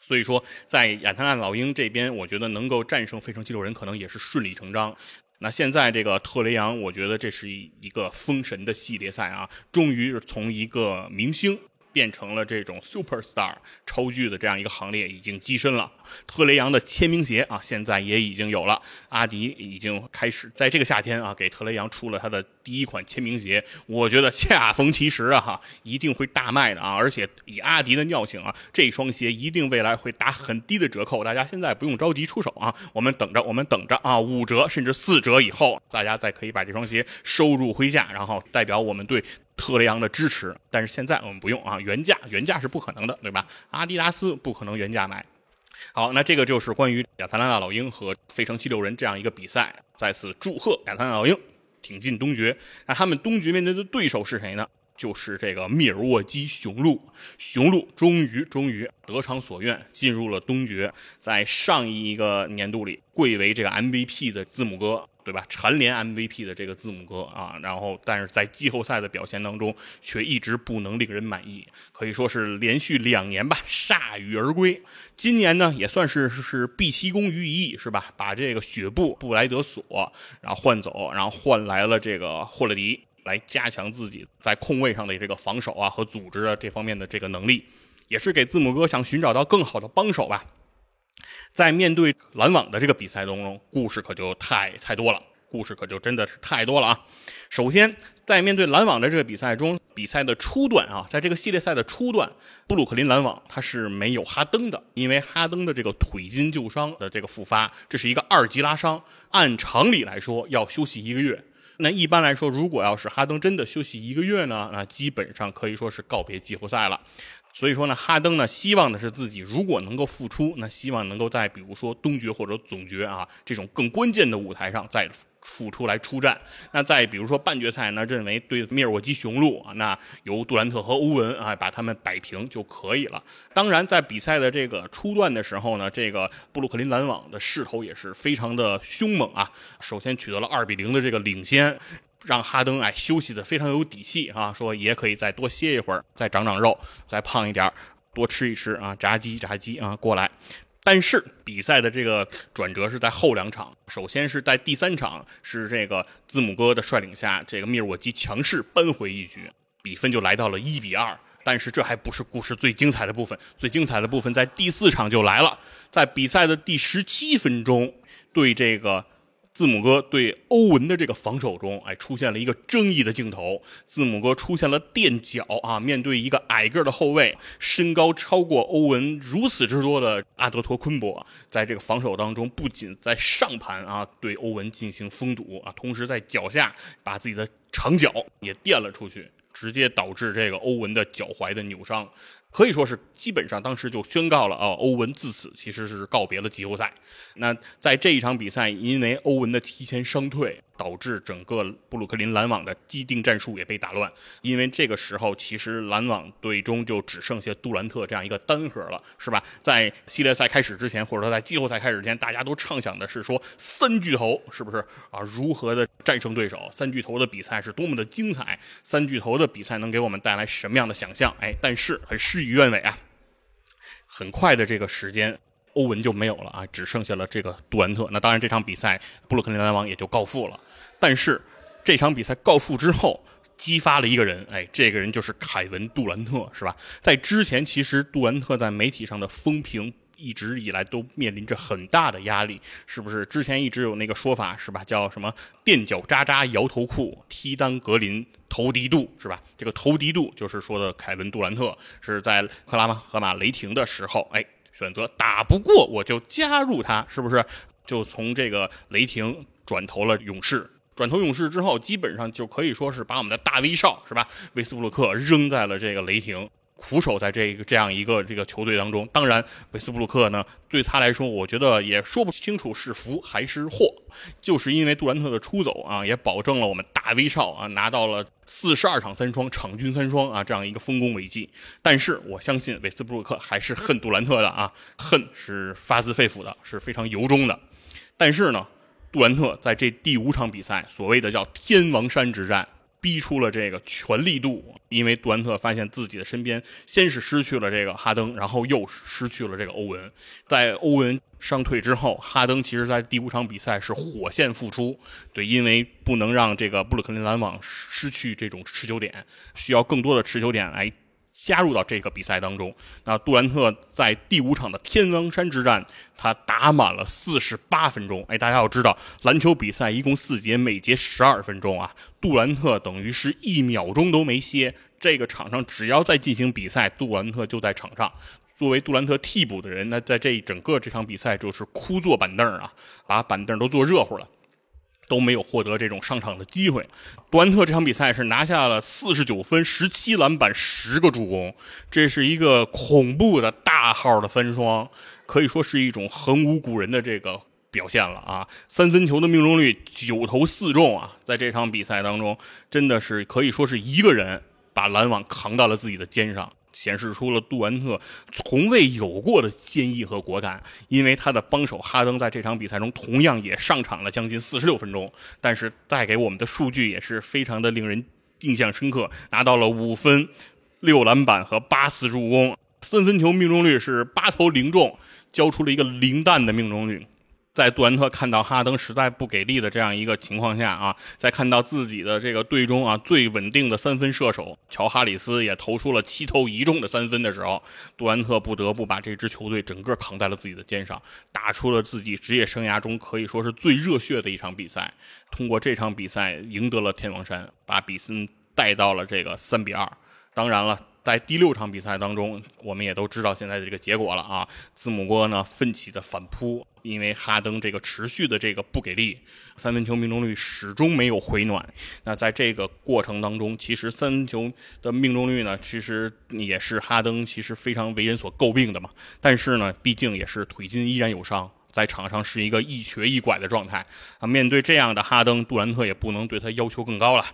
所以说，在亚特兰大老鹰这边，我觉得能够战胜费城七六人，可能也是顺理成章。那现在这个特雷杨，我觉得这是一一个封神的系列赛啊，终于是从一个明星。变成了这种 super star 超巨的这样一个行列，已经跻身了。特雷杨的签名鞋啊，现在也已经有了。阿迪已经开始在这个夏天啊，给特雷杨出了他的第一款签名鞋。我觉得恰逢其时啊，哈，一定会大卖的啊！而且以阿迪的尿性啊，这双鞋一定未来会打很低的折扣。大家现在不用着急出手啊，我们等着，我们等着啊，五折甚至四折以后，大家再可以把这双鞋收入麾下，然后代表我们对。特雷杨的支持，但是现在我们不用啊，原价原价是不可能的，对吧？阿迪达斯不可能原价买。好，那这个就是关于亚特兰大老鹰和费城七六人这样一个比赛。再次祝贺亚特兰大老鹰挺进东决。那他们东决面对的对手是谁呢？就是这个密尔沃基雄鹿。雄鹿终于终于得偿所愿，进入了东决。在上一个年度里，贵为这个 MVP 的字母哥。对吧？蝉联 MVP 的这个字母哥啊，然后但是在季后赛的表现当中，却一直不能令人满意，可以说是连续两年吧铩羽而归。今年呢，也算是是毕其功于一役，是吧？把这个雪布布莱德索然后换走，然后换来了这个霍勒迪，来加强自己在控卫上的这个防守啊和组织啊这方面的这个能力，也是给字母哥想寻找到更好的帮手吧。在面对篮网的这个比赛当中，故事可就太太多了，故事可就真的是太多了啊！首先，在面对篮网的这个比赛中，比赛的初段啊，在这个系列赛的初段，布鲁克林篮网他是没有哈登的，因为哈登的这个腿筋旧伤的这个复发，这是一个二级拉伤，按常理来说要休息一个月。那一般来说，如果要是哈登真的休息一个月呢，那基本上可以说是告别季后赛了。所以说呢，哈登呢希望的是自己如果能够复出，那希望能够在比如说东决或者总决啊这种更关键的舞台上再复出来出战。那再比如说半决赛呢，认为对密尔沃基雄鹿啊，那由杜兰特和欧文啊把他们摆平就可以了。当然，在比赛的这个初段的时候呢，这个布鲁克林篮网的势头也是非常的凶猛啊。首先取得了二比零的这个领先。让哈登哎休息的非常有底气啊，说也可以再多歇一会儿，再长长肉，再胖一点多吃一吃啊，炸鸡炸鸡啊过来。但是比赛的这个转折是在后两场，首先是在第三场，是这个字母哥的率领下，这个密尔沃基强势扳回一局，比分就来到了一比二。但是这还不是故事最精彩的部分，最精彩的部分在第四场就来了，在比赛的第十七分钟，对这个。字母哥对欧文的这个防守中，哎，出现了一个争议的镜头。字母哥出现了垫脚啊，面对一个矮个的后卫，身高超过欧文如此之多的阿德托昆博，在这个防守当中，不仅在上盘啊对欧文进行封堵啊，同时在脚下把自己的长脚也垫了出去，直接导致这个欧文的脚踝的扭伤。可以说是基本上当时就宣告了啊，欧文自此其实是告别了季后赛。那在这一场比赛，因为欧文的提前伤退。导致整个布鲁克林篮网的既定战术也被打乱，因为这个时候其实篮网队中就只剩下杜兰特这样一个单核了，是吧？在系列赛开始之前，或者说在季后赛开始之前，大家都畅想的是说三巨头是不是啊？如何的战胜对手？三巨头的比赛是多么的精彩？三巨头的比赛能给我们带来什么样的想象？哎，但是很事与愿违啊！很快的这个时间。欧文就没有了啊，只剩下了这个杜兰特。那当然，这场比赛布鲁克林篮网也就告负了。但是这场比赛告负之后，激发了一个人，哎，这个人就是凯文杜兰特，是吧？在之前，其实杜兰特在媒体上的风评一直以来都面临着很大的压力，是不是？之前一直有那个说法，是吧？叫什么“垫脚渣渣摇头裤，踢裆格林投敌度”，是吧？这个投敌度就是说的凯文杜兰特是在克拉玛河马雷霆的时候，哎。选择打不过我就加入他，是不是？就从这个雷霆转投了勇士，转投勇士之后，基本上就可以说是把我们的大威少，是吧？威斯布鲁克扔在了这个雷霆。苦守在这个这样一个这个球队当中，当然，韦斯布鲁克呢，对他来说，我觉得也说不清楚是福还是祸。就是因为杜兰特的出走啊，也保证了我们大威少啊拿到了四十二场三双，场均三双啊这样一个丰功伟绩。但是我相信韦斯布鲁克还是恨杜兰特的啊，恨是发自肺腑的，是非常由衷的。但是呢，杜兰特在这第五场比赛，所谓的叫天王山之战。逼出了这个全力度，因为杜兰特发现自己的身边先是失去了这个哈登，然后又失去了这个欧文。在欧文伤退之后，哈登其实在第五场比赛是火线复出，对，因为不能让这个布鲁克林篮网失去这种持球点，需要更多的持球点来。加入到这个比赛当中，那杜兰特在第五场的天王山之战，他打满了四十八分钟。哎，大家要知道，篮球比赛一共四节，每节十二分钟啊。杜兰特等于是一秒钟都没歇。这个场上只要在进行比赛，杜兰特就在场上。作为杜兰特替补的人，那在这整个这场比赛就是枯坐板凳啊，把板凳都坐热乎了。都没有获得这种上场的机会。杜兰特这场比赛是拿下了四十九分、十七篮板、十个助攻，这是一个恐怖的大号的三双，可以说是一种横无古人的这个表现了啊！三分球的命中率九投四中啊，在这场比赛当中，真的是可以说是一个人把篮网扛到了自己的肩上。显示出了杜兰特从未有过的坚毅和果敢，因为他的帮手哈登在这场比赛中同样也上场了将近四十六分钟，但是带给我们的数据也是非常的令人印象深刻，拿到了五分、六篮板和八次助攻，三分球命中率是八投零中，交出了一个零蛋的命中率。在杜兰特看到哈登实在不给力的这样一个情况下啊，在看到自己的这个队中啊最稳定的三分射手乔哈里斯也投出了七投一中的三分的时候，杜兰特不得不把这支球队整个扛在了自己的肩上，打出了自己职业生涯中可以说是最热血的一场比赛。通过这场比赛赢得了天王山，把比森带到了这个三比二。当然了。在第六场比赛当中，我们也都知道现在的这个结果了啊！字母哥呢奋起的反扑，因为哈登这个持续的这个不给力，三分球命中率始终没有回暖。那在这个过程当中，其实三分球的命中率呢，其实也是哈登其实非常为人所诟病的嘛。但是呢，毕竟也是腿筋依然有伤，在场上是一个一瘸一拐的状态啊。面对这样的哈登，杜兰特也不能对他要求更高了。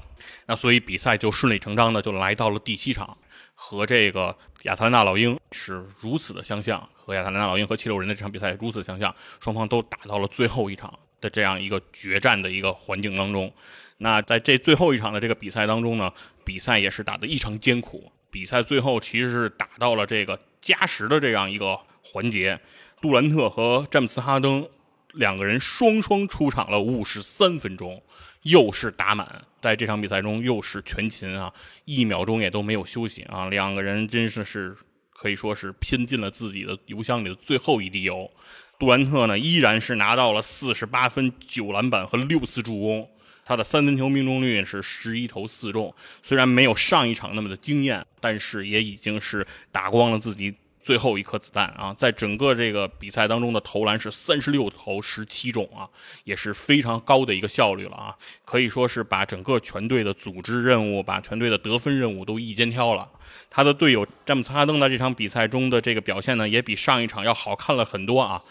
那所以比赛就顺理成章的就来到了第七场。和这个亚特兰大老鹰是如此的相像，和亚特兰大老鹰和七六人的这场比赛如此相像，双方都打到了最后一场的这样一个决战的一个环境当中。那在这最后一场的这个比赛当中呢，比赛也是打得异常艰苦。比赛最后其实是打到了这个加时的这样一个环节，杜兰特和詹姆斯哈登两个人双双出场了五十三分钟。又是打满，在这场比赛中又是全勤啊，一秒钟也都没有休息啊，两个人真是是可以说是拼尽了自己的油箱里的最后一滴油。杜兰特呢，依然是拿到了四十八分、九篮板和六次助攻，他的三分球命中率是十一投四中，虽然没有上一场那么的惊艳，但是也已经是打光了自己。最后一颗子弹啊，在整个这个比赛当中的投篮是三十六投十七中啊，也是非常高的一个效率了啊，可以说是把整个全队的组织任务、把全队的得分任务都一肩挑了。他的队友詹姆斯哈登在这场比赛中的这个表现呢，也比上一场要好看了很多啊，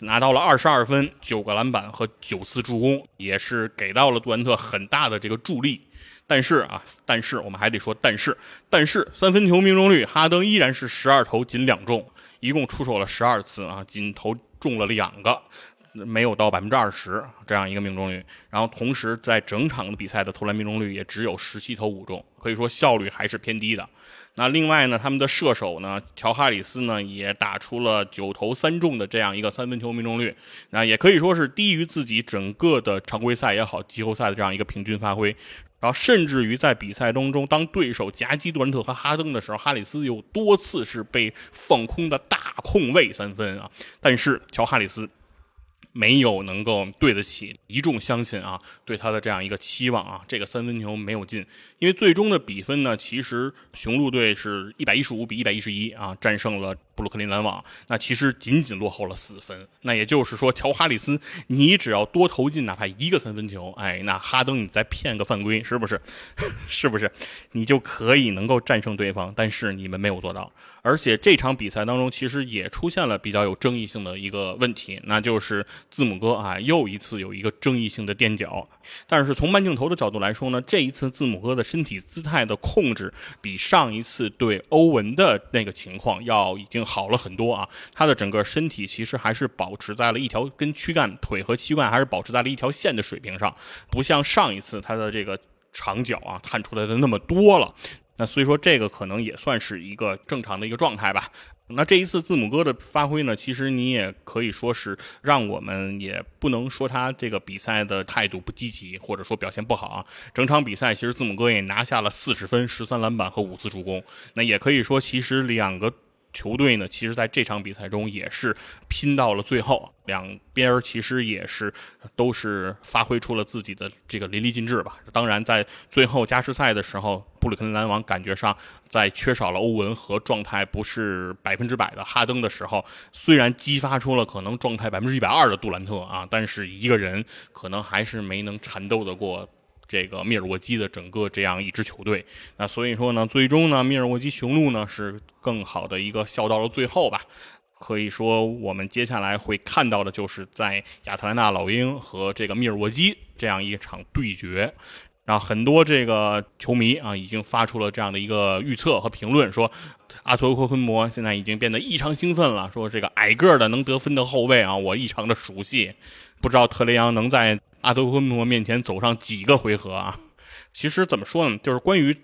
拿到了二十二分、九个篮板和九次助攻，也是给到了杜兰特很大的这个助力。但是啊，但是我们还得说，但是，但是三分球命中率，哈登依然是十二投仅两中，一共出手了十二次啊，仅投中了两个，没有到百分之二十这样一个命中率。然后同时在整场的比赛的投篮命中率也只有十七投五中，可以说效率还是偏低的。那另外呢，他们的射手呢，乔哈里斯呢也打出了九投三中的这样一个三分球命中率，那也可以说是低于自己整个的常规赛也好，季后赛的这样一个平均发挥。然后甚至于在比赛当中，当对手夹击杜兰特和哈登的时候，哈里斯有多次是被放空的大空位三分啊，但是乔哈里斯。没有能够对得起一众相信啊对他的这样一个期望啊，这个三分球没有进，因为最终的比分呢，其实雄鹿队是一百一十五比一百一十一啊，战胜了布鲁克林篮网，那其实仅仅落后了四分，那也就是说，乔哈里斯，你只要多投进哪怕一个三分球，哎，那哈登你再骗个犯规，是不是？是不是？你就可以能够战胜对方，但是你们没有做到，而且这场比赛当中其实也出现了比较有争议性的一个问题，那就是。字母哥啊，又一次有一个争议性的垫脚。但是从慢镜头的角度来说呢，这一次字母哥的身体姿态的控制比上一次对欧文的那个情况要已经好了很多啊。他的整个身体其实还是保持在了一条跟躯干、腿和膝盖还是保持在了一条线的水平上，不像上一次他的这个长脚啊探出来的那么多了。那所以说这个可能也算是一个正常的一个状态吧。那这一次字母哥的发挥呢，其实你也可以说是让我们也不能说他这个比赛的态度不积极，或者说表现不好啊。整场比赛其实字母哥也拿下了四十分、十三篮板和五次助攻。那也可以说，其实两个。球队呢，其实在这场比赛中也是拼到了最后，两边其实也是都是发挥出了自己的这个淋漓尽致吧。当然，在最后加时赛的时候，布鲁克林篮网感觉上在缺少了欧文和状态不是百分之百的哈登的时候，虽然激发出了可能状态百分之一百二的杜兰特啊，但是一个人可能还是没能缠斗得过。这个密尔沃基的整个这样一支球队，那所以说呢，最终呢，密尔沃基雄鹿呢是更好的一个笑到了最后吧。可以说，我们接下来会看到的就是在亚特兰大老鹰和这个密尔沃基这样一场对决。然后很多这个球迷啊，已经发出了这样的一个预测和评论，说阿托克芬博现在已经变得异常兴奋了，说这个矮个的能得分的后卫啊，我异常的熟悉。不知道特雷杨能在。阿德昆博面前走上几个回合啊？其实怎么说呢，就是关于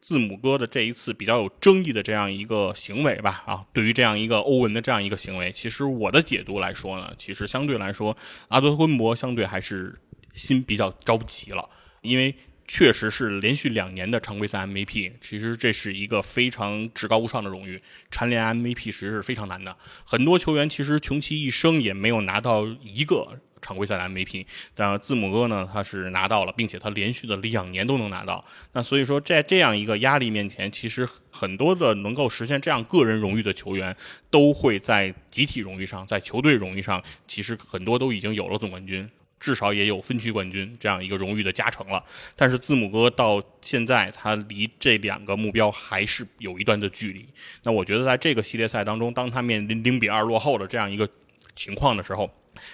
字母哥的这一次比较有争议的这样一个行为吧。啊，对于这样一个欧文的这样一个行为，其实我的解读来说呢，其实相对来说，阿德昆博相对还是心比较着急了，因为确实是连续两年的常规赛 MVP，其实这是一个非常至高无上的荣誉。蝉联 MVP 其实是非常难的，很多球员其实穷其一生也没有拿到一个。常规赛的 MVP，但字母哥呢，他是拿到了，并且他连续的两年都能拿到。那所以说，在这样一个压力面前，其实很多的能够实现这样个人荣誉的球员，都会在集体荣誉上，在球队荣誉上，其实很多都已经有了总冠军，至少也有分区冠军这样一个荣誉的加成了。但是字母哥到现在，他离这两个目标还是有一段的距离。那我觉得，在这个系列赛当中，当他面临零比二落后的这样一个情况的时候，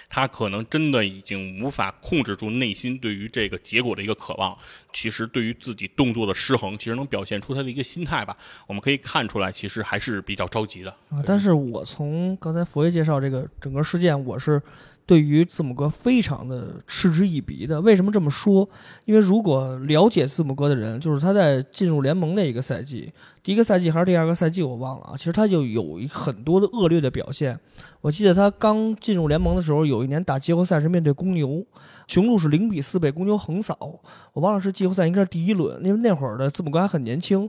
他可能真的已经无法控制住内心对于这个结果的一个渴望。其实对于自己动作的失衡，其实能表现出他的一个心态吧。我们可以看出来，其实还是比较着急的。
啊，但是我从刚才佛爷介绍这个整个事件，我是。对于字母哥非常的嗤之以鼻的，为什么这么说？因为如果了解字母哥的人，就是他在进入联盟那一个赛季，第一个赛季还是第二个赛季，我忘了啊。其实他就有很多的恶劣的表现。我记得他刚进入联盟的时候，有一年打季后赛是面对公牛，雄鹿是零比四被公牛横扫。我忘了是季后赛应该是第一轮，因为那会儿的字母哥还很年轻。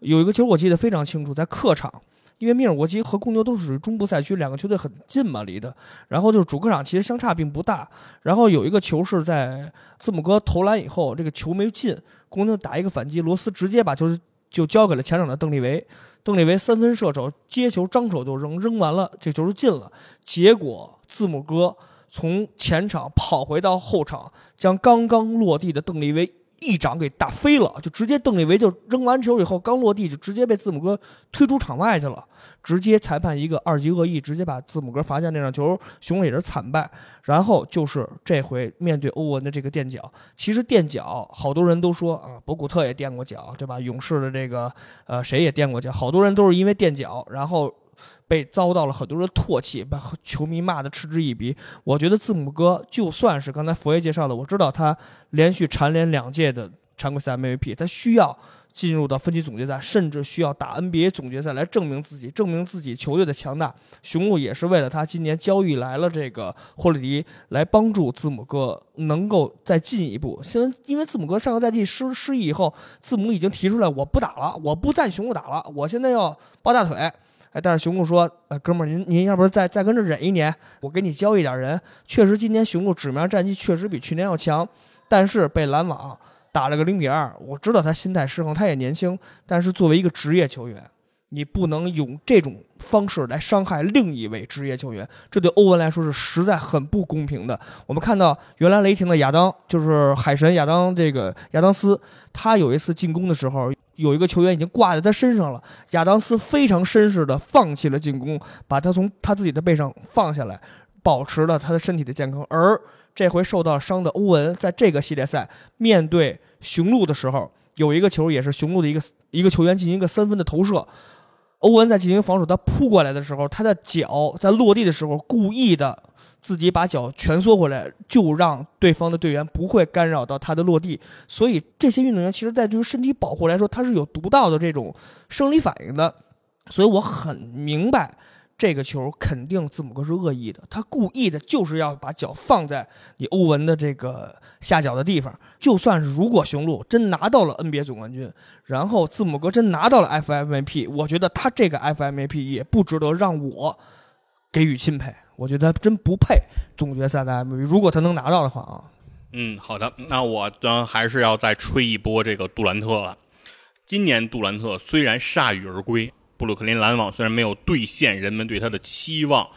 有一个球我记得非常清楚，在客场。因为密尔沃基和公牛都是属于中部赛区，两个球队很近嘛，离的。然后就是主客场其实相差并不大。然后有一个球是在字母哥投篮以后，这个球没进，公牛打一个反击，罗斯直接把球就交给了前场的邓利维。邓利维三分射手接球张手就扔，扔完了这球就进了。结果字母哥从前场跑回到后场，将刚刚落地的邓利维。一掌给打飞了，就直接邓利维就扔完球以后刚落地就直接被字母哥推出场外去了，直接裁判一个二级恶意，直接把字母哥罚下那场球，雄鹿也是惨败。然后就是这回面对欧文的这个垫脚，其实垫脚好多人都说啊，博古特也垫过脚，对吧？勇士的这个呃谁也垫过脚，好多人都是因为垫脚，然后。被遭到了很多人唾弃，把球迷骂得嗤之以鼻。我觉得字母哥就算是刚才佛爷介绍的，我知道他连续蝉联两届的常规赛 MVP，他需要进入到分级总决赛，甚至需要打 NBA 总决赛来证明自己，证明自己球队的强大。雄鹿也是为了他今年交易来了这个霍利迪，来帮助字母哥能够再进一步。现在因为字母哥上个赛季失失忆以后，字母已经提出来我不打了，我不在雄鹿打了，我现在要抱大腿。哎，但是雄鹿说：“呃，哥们儿，您您要不是再再跟着忍一年，我给你交一点人。确实，今年雄鹿纸面战绩确实比去年要强，但是被篮网打了个零比二。我知道他心态失衡，他也年轻，但是作为一个职业球员。”你不能用这种方式来伤害另一位职业球员，这对欧文来说是实在很不公平的。我们看到，原来雷霆的亚当就是海神亚当，这个亚当斯，他有一次进攻的时候，有一个球员已经挂在他身上了，亚当斯非常绅士的放弃了进攻，把他从他自己的背上放下来，保持了他的身体的健康。而这回受到伤的欧文，在这个系列赛面对雄鹿的时候，有一个球也是雄鹿的一个一个球员进行一个三分的投射。欧文在进行防守，他扑过来的时候，他的脚在落地的时候故意的自己把脚蜷缩回来，就让对方的队员不会干扰到他的落地。所以这些运动员其实，在对于身体保护来说，他是有独到的这种生理反应的。所以我很明白。这个球肯定字母哥是恶意的，他故意的就是要把脚放在你欧文的这个下脚的地方。就算是如果雄鹿真拿到了 NBA 总冠军，然后字母哥真拿到了 FMVP，我觉得他这个 FMVP 也不值得让我给予钦佩。我觉得他真不配总决赛的 MVP。如果他能拿到的话啊，
嗯，好的，那我呢还是要再吹一波这个杜兰特了。今年杜兰特虽然铩羽而归。布鲁克林篮网虽然没有兑现人们对他的期望，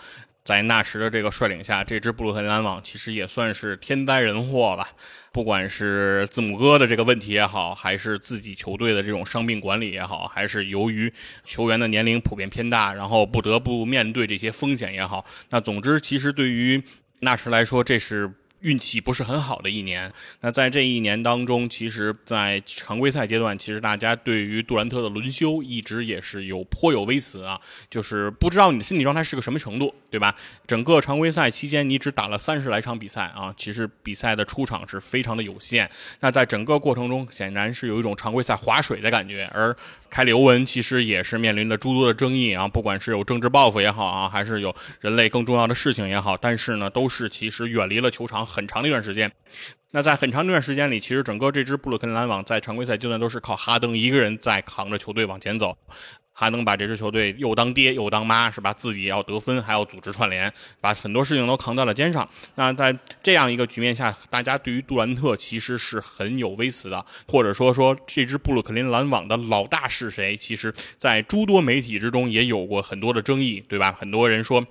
在纳什的这个率领下，这支布鲁克林篮网其实也算是天灾人祸吧。不管是字母哥的这个问题也好，还是自己球队的这种伤病管理也好，还是由于球员的年龄普遍偏大，然后不得不面对这些风险也好，那总之，其实对于纳什来说，这是。运气不是很好的一年。那在这一年当中，其实，在常规赛阶段，其实大家对于杜兰特的轮休一直也是有颇有微词啊，就是不知道你的身体状态是个什么程度，对吧？整个常规赛期间，你只打了三十来场比赛啊，其实比赛的出场是非常的有限。那在整个过程中，显然是有一种常规赛划水的感觉，而。凯里欧文其实也是面临着诸多的争议啊，不管是有政治报复也好啊，还是有人类更重要的事情也好，但是呢，都是其实远离了球场很长的一段时间。那在很长一段时间里，其实整个这支布鲁克林篮网在常规赛阶段都是靠哈登一个人在扛着球队往前走。还能把这支球队又当爹又当妈，是吧？自己要得分，还要组织串联，把很多事情都扛在了肩上。那在这样一个局面下，大家对于杜兰特其实是很有微词的，或者说说这支布鲁克林篮网的老大是谁？其实，在诸多媒体之中也有过很多的争议，对吧？很多人说，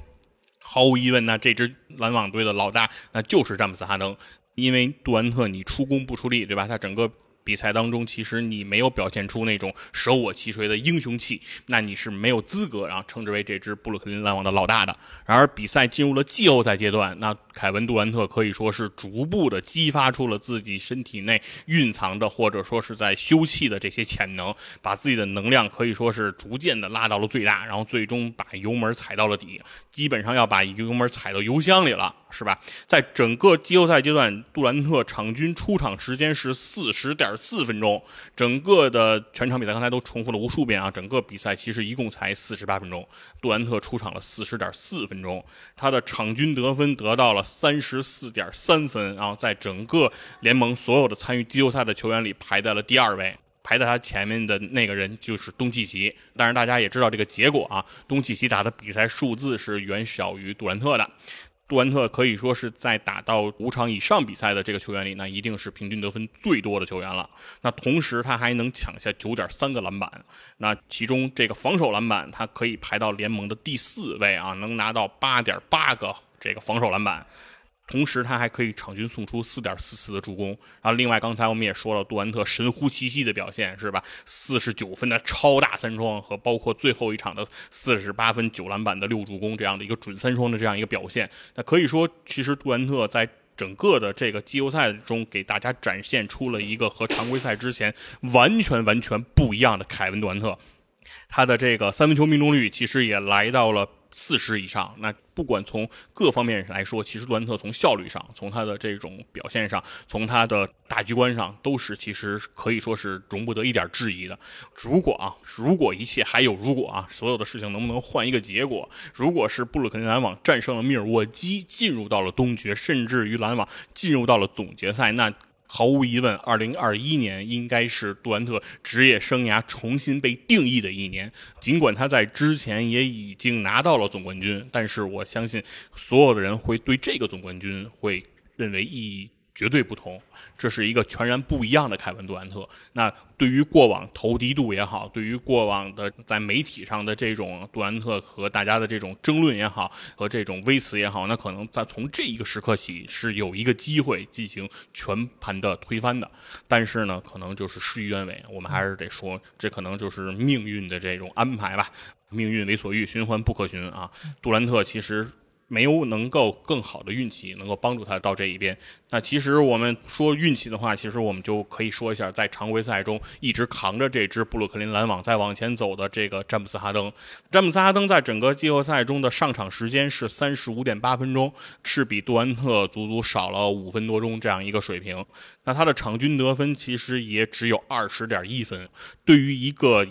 毫无疑问，那这支篮网队的老大那就是詹姆斯哈登，因为杜兰特你出工不出力，对吧？他整个。比赛当中，其实你没有表现出那种舍我其谁的英雄气，那你是没有资格然后称之为这支布鲁克林篮网的老大的。然而，比赛进入了季后赛阶段，那凯文杜兰特可以说是逐步的激发出了自己身体内蕴藏的或者说是在休憩的这些潜能，把自己的能量可以说是逐渐的拉到了最大，然后最终把油门踩到了底，基本上要把油门踩到油箱里了。是吧？在整个季后赛阶段，杜兰特场均出场时间是四十点四分钟。整个的全场比赛，刚才都重复了无数遍啊！整个比赛其实一共才四十八分钟，杜兰特出场了四十点四分钟，他的场均得分得到了三十四点三分，然后在整个联盟所有的参与季后赛的球员里排在了第二位。排在他前面的那个人就是东契奇，但是大家也知道这个结果啊，东契奇打的比赛数字是远小于杜兰特的。杜兰特可以说是在打到五场以上比赛的这个球员里，那一定是平均得分最多的球员了。那同时他还能抢下九点三个篮板，那其中这个防守篮板他可以排到联盟的第四位啊，能拿到八点八个这个防守篮板。同时，他还可以场均送出四点四次的助攻。然后，另外刚才我们也说了，杜兰特神乎其技的表现是吧？四十九分的超大三双和包括最后一场的四十八分九篮板的六助攻这样的一个准三双的这样一个表现，那可以说，其实杜兰特在整个的这个季后赛中给大家展现出了一个和常规赛之前完全完全不一样的凯文杜兰特。他的这个三分球命中率其实也来到了。四十以上，那不管从各方面来说，其实杜兰特从效率上，从他的这种表现上，从他的大局观上，都是其实可以说是容不得一点质疑的。如果啊，如果一切还有如果啊，所有的事情能不能换一个结果？如果是布鲁克林篮网战胜了密尔沃基，进入到了东决，甚至于篮网进入到了总决赛，那。毫无疑问，二零二一年应该是杜兰特职业生涯重新被定义的一年。尽管他在之前也已经拿到了总冠军，但是我相信所有的人会对这个总冠军会认为意义。绝对不同，这是一个全然不一样的凯文杜兰特。那对于过往投敌度也好，对于过往的在媒体上的这种杜兰特和大家的这种争论也好，和这种微词也好，那可能在从这一个时刻起是有一个机会进行全盘的推翻的。但是呢，可能就是事与愿违，我们还是得说，这可能就是命运的这种安排吧。命运为所欲，循环不可循啊。杜兰特其实。没有能够更好的运气能够帮助他到这一边。那其实我们说运气的话，其实我们就可以说一下，在常规赛中一直扛着这支布鲁克林篮网在往前走的这个詹姆斯哈登。詹姆斯哈登在整个季后赛中的上场时间是三十五点八分钟，是比杜兰特足足少了五分多钟这样一个水平。那他的场均得分其实也只有二十点一分，对于一个。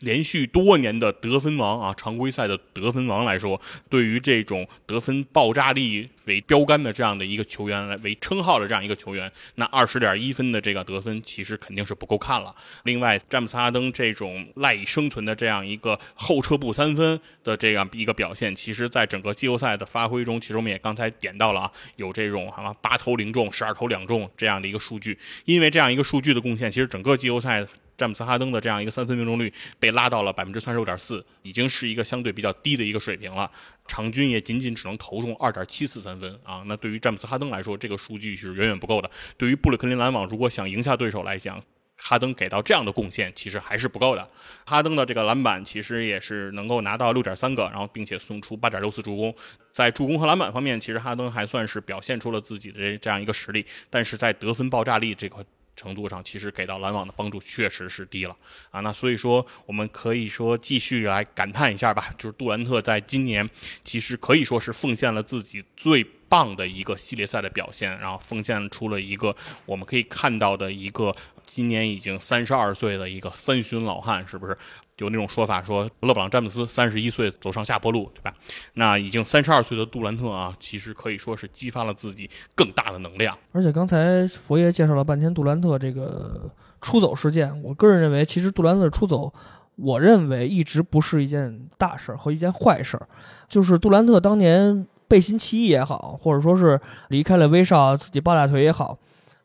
连续多年的得分王啊，常规赛的得分王来说，对于这种得分爆炸力为标杆的这样的一个球员来为称号的这样一个球员，那二十点一分的这个得分其实肯定是不够看了。另外，詹姆斯哈登这种赖以生存的这样一个后撤步三分的这样一个表现，其实在整个季后赛的发挥中，其实我们也刚才点到了啊，有这种什么八投零中、十二投两中这样的一个数据。因为这样一个数据的贡献，其实整个季后赛。詹姆斯哈登的这样一个三分命中率被拉到了百分之三十五点四，已经是一个相对比较低的一个水平了。场均也仅仅只能投中二点七次三分啊！那对于詹姆斯哈登来说，这个数据是远远不够的。对于布鲁克林篮网如果想赢下对手来讲，哈登给到这样的贡献其实还是不够的。哈登的这个篮板其实也是能够拿到六点三个，然后并且送出八点六次助攻。在助攻和篮板方面，其实哈登还算是表现出了自己的这样一个实力，但是在得分爆炸力这块。程度上，其实给到篮网的帮助确实是低了啊。那所以说，我们可以说继续来感叹一下吧。就是杜兰特在今年其实可以说是奉献了自己最棒的一个系列赛的表现，然后奉献出了一个我们可以看到的一个今年已经三十二岁的一个三旬老汉，是不是？有那种说法说，勒布朗詹姆斯三十一岁走上下坡路，对吧？那已经三十二岁的杜兰特啊，其实可以说是激发了自己更大的能量。
而且刚才佛爷介绍了半天杜兰特这个出走事件，我个人认为，其实杜兰特出走，我认为一直不是一件大事儿和一件坏事儿。就是杜兰特当年背信弃义也好，或者说是离开了威少自己抱大腿也好，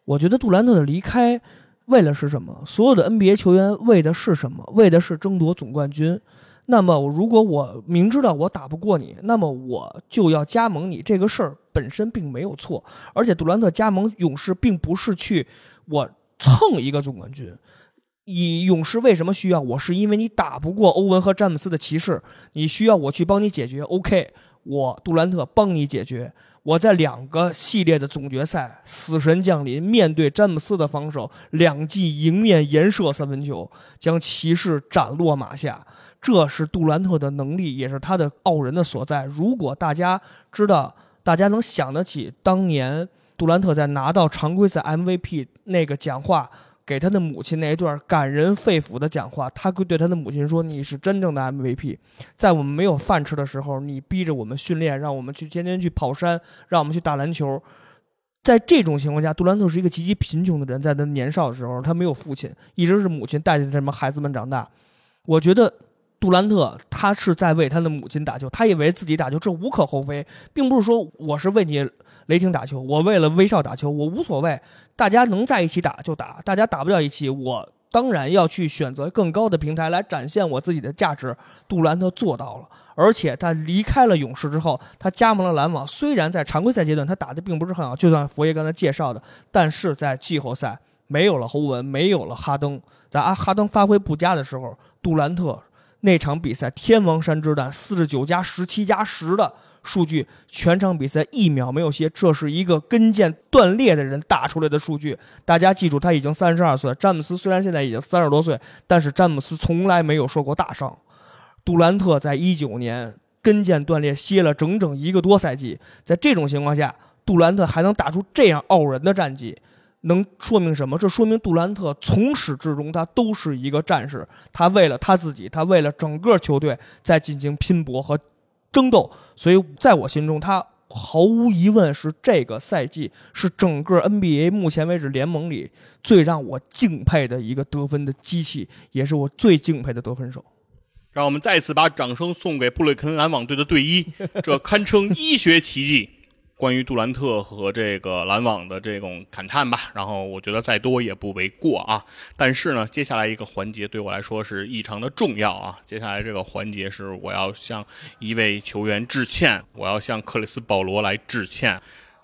我觉得杜兰特的离开为了是什么？所有的 NBA 球员为的是什么？为的是争夺总冠军。那么，如果我明知道我打不过你，那么我就要加盟你。这个事儿本身并没有错，而且杜兰特加盟勇士并不是去我蹭一个总冠军。以勇士为什么需要我？是因为你打不过欧文和詹姆斯的骑士，你需要我去帮你解决。OK，我杜兰特帮你解决。我在两个系列的总决赛，死神降临，面对詹姆斯的防守，两记迎面延射三分球，将骑士斩落马下。这是杜兰特的能力，也是他的傲人的所在。如果大家知道，大家能想得起当年杜兰特在拿到常规赛 MVP 那个讲话，给他的母亲那一段感人肺腑的讲话，他会对他的母亲说：“你是真正的 MVP，在我们没有饭吃的时候，你逼着我们训练，让我们去天天去跑山，让我们去打篮球。”在这种情况下，杜兰特是一个极其贫穷的人，在他年少的时候，他没有父亲，一直是母亲带着这么孩子们长大。我觉得。杜兰特他是在为他的母亲打球，他以为自己打球，这无可厚非，并不是说我是为你雷霆打球，我为了威少打球，我无所谓，大家能在一起打就打，大家打不了一起，我当然要去选择更高的平台来展现我自己的价值。杜兰特做到了，而且他离开了勇士之后，他加盟了篮网，虽然在常规赛阶段他打的并不是很好，就像佛爷刚才介绍的，但是在季后赛没有了欧文，没有了哈登，在阿哈登发挥不佳的时候，杜兰特。那场比赛，天王山之战，四十九加十七加十的数据，全场比赛一秒没有歇。这是一个跟腱断裂的人打出来的数据。大家记住，他已经三十二岁。詹姆斯虽然现在已经三十多岁，但是詹姆斯从来没有受过大伤。杜兰特在一九年跟腱断裂，歇了整整一个多赛季。在这种情况下，杜兰特还能打出这样傲人的战绩。能说明什么？这说明杜兰特从始至终他都是一个战士，他为了他自己，他为了整个球队在进行拼搏和争斗。所以，在我心中，他毫无疑问是这个赛季是整个 NBA 目前为止联盟里最让我敬佩的一个得分的机器，也是我最敬佩的得分手。
让我们再次把掌声送给布雷肯篮网队的队医，这堪称医学奇迹。关于杜兰特和这个篮网的这种感叹吧，然后我觉得再多也不为过啊。但是呢，接下来一个环节对我来说是异常的重要啊。接下来这个环节是我要向一位球员致歉，我要向克里斯保罗来致歉。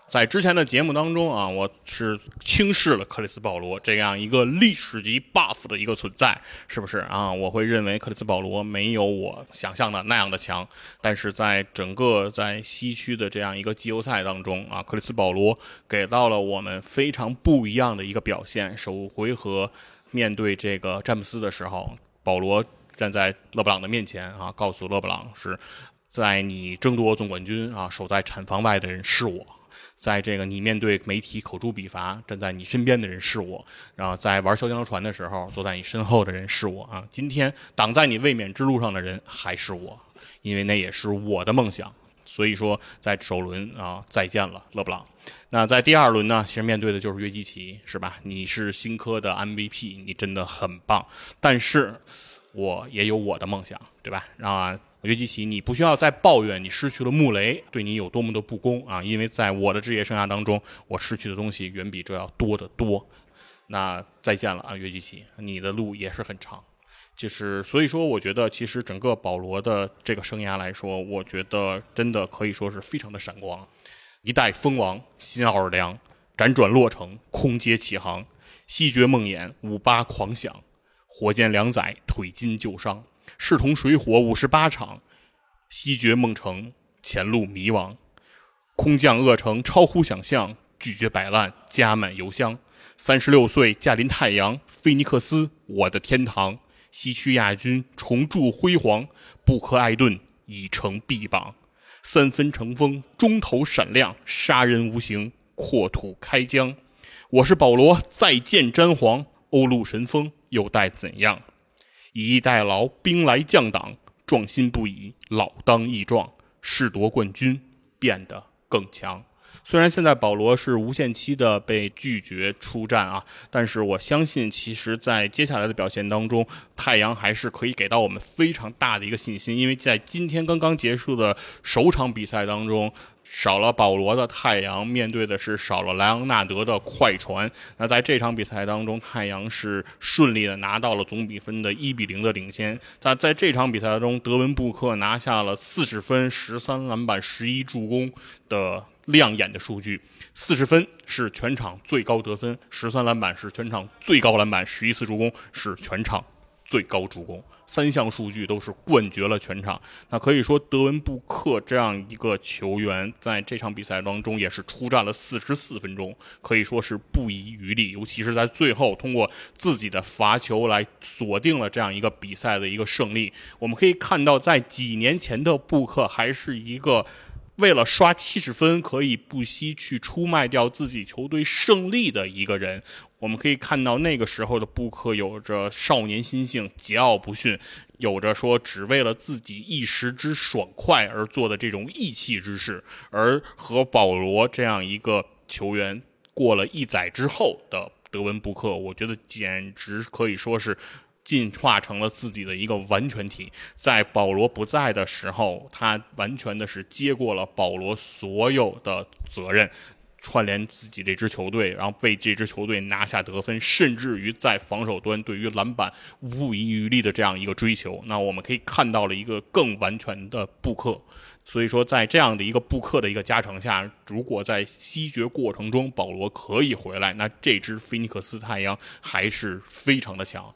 在之前的节目当中啊，我是轻视了克里斯保罗这样一个历史级 buff 的一个存在，是不是啊？我会认为克里斯保罗没有我想象的那样的强，但是在整个在西区的这样一个季后赛当中啊，克里斯保罗给到了我们非常不一样的一个表现。首回合面对这个詹姆斯的时候，保罗站在勒布朗的面前啊，告诉勒布朗是在你争夺总冠军啊，守在产房外的人是我。在这个你面对媒体口诛笔伐，站在你身边的人是我；然后在玩小江船的时候，坐在你身后的人是我啊。今天挡在你卫冕之路上的人还是我，因为那也是我的梦想。所以说，在首轮啊，再见了，勒布朗。那在第二轮呢，其实面对的就是约基奇，是吧？你是新科的 MVP，你真的很棒。但是，我也有我的梦想，对吧？啊。约基奇，你不需要再抱怨你失去了穆雷对你有多么的不公啊！因为在我的职业生涯当中，我失去的东西远比这要多得多。那再见了啊，约基奇，你的路也是很长。就是所以说，我觉得其实整个保罗的这个生涯来说，我觉得真的可以说是非常的闪光。一代封王，新奥尔良，辗转洛城，空接起航，西决梦魇，五八狂想，火箭两载，腿筋旧伤。势同水火五十八场，西决梦城前路迷茫，空降恶城超乎想象，拒绝摆烂加满油箱。三十六岁驾临太阳，菲尼克斯我的天堂，西区亚军重铸辉煌，布克艾顿已成臂膀，三分成风中投闪亮，杀人无形扩土开疆。我是保罗，再见詹皇，欧陆神锋又待怎样？以逸待劳，兵来将挡，壮心不已，老当益壮，士夺冠军，变得更强。虽然现在保罗是无限期的被拒绝出战啊，但是我相信，其实，在接下来的表现当中，太阳还是可以给到我们非常大的一个信心，因为在今天刚刚结束的首场比赛当中。少了保罗的太阳，面对的是少了莱昂纳德的快船。那在这场比赛当中，太阳是顺利的拿到了总比分的一比零的领先。在在这场比赛当中，德文布克拿下了四十分、十三篮板、十一助攻的亮眼的数据。四十分是全场最高得分，十三篮板是全场最高篮板，十一次助攻是全场最高助攻。三项数据都是冠绝了全场，那可以说德文布克这样一个球员在这场比赛当中也是出战了四十四分钟，可以说是不遗余力，尤其是在最后通过自己的罚球来锁定了这样一个比赛的一个胜利。我们可以看到，在几年前的布克还是一个。为了刷七十分，可以不惜去出卖掉自己球队胜利的一个人。我们可以看到，那个时候的布克有着少年心性，桀骜不驯，有着说只为了自己一时之爽快而做的这种义气之事。而和保罗这样一个球员过了一载之后的德文布克，我觉得简直可以说是。进化成了自己的一个完全体，在保罗不在的时候，他完全的是接过了保罗所有的责任，串联自己这支球队，然后为这支球队拿下得分，甚至于在防守端对于篮板无遗余力的这样一个追求。那我们可以看到了一个更完全的布克。所以说，在这样的一个布克的一个加成下，如果在西决过程中保罗可以回来，那这支菲尼克斯太阳还是非常的强。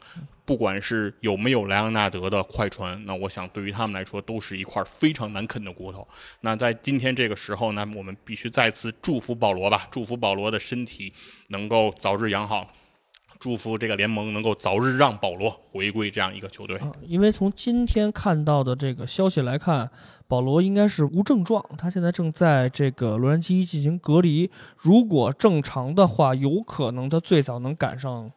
不管是有没有莱昂纳德的快船，那我想对于他们来说都是一块非常难啃的骨头。那在今天这个时候呢，我们必须再次祝福保罗吧，祝福保罗的身体能够早日养好。祝福这个联盟能够早日让保罗回归这样一个球队。
因为从今天看到的这个消息来看，保罗应该是无症状，他现在正在这个洛杉矶进行隔离。如果正常的话，有可能他最早能赶上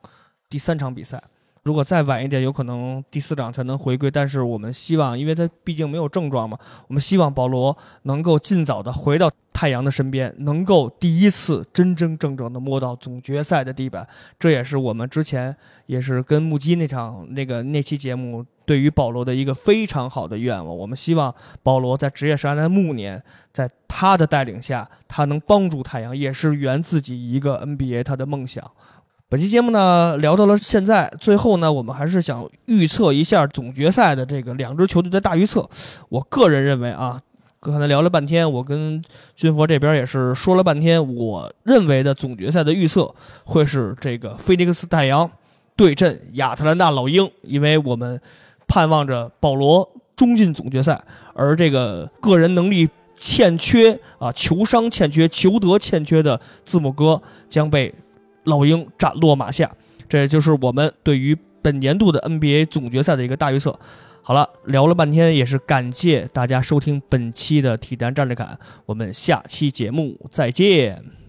第三场比赛。如果再晚一点，有可能第四场才能回归。但是我们希望，因为他毕竟没有症状嘛，我们希望保罗能够尽早的回到太阳的身边，能够第一次真真正正的摸到总决赛的地板。这也是我们之前也是跟木基那场那个那期节目对于保罗的一个非常好的愿望。我们希望保罗在职业生涯的暮年，在他的带领下，他能帮助太阳，也是圆自己一个 NBA 他的梦想。本期节目呢，聊到了现在，最后呢，我们还是想预测一下总决赛的这个两支球队的大预测。我个人认为啊，刚才聊了半天，我跟军佛这边也是说了半天，我认为的总决赛的预测会是这个菲尼克斯太阳对阵亚特兰大老鹰，因为我们盼望着保罗冲进总决赛，而这个个人能力欠缺啊，球商欠缺，球德欠缺的字母哥将被。老鹰斩落马下，这也就是我们对于本年度的 NBA 总决赛的一个大预测。好了，聊了半天，也是感谢大家收听本期的体坛战略侃，我们下期节目再见。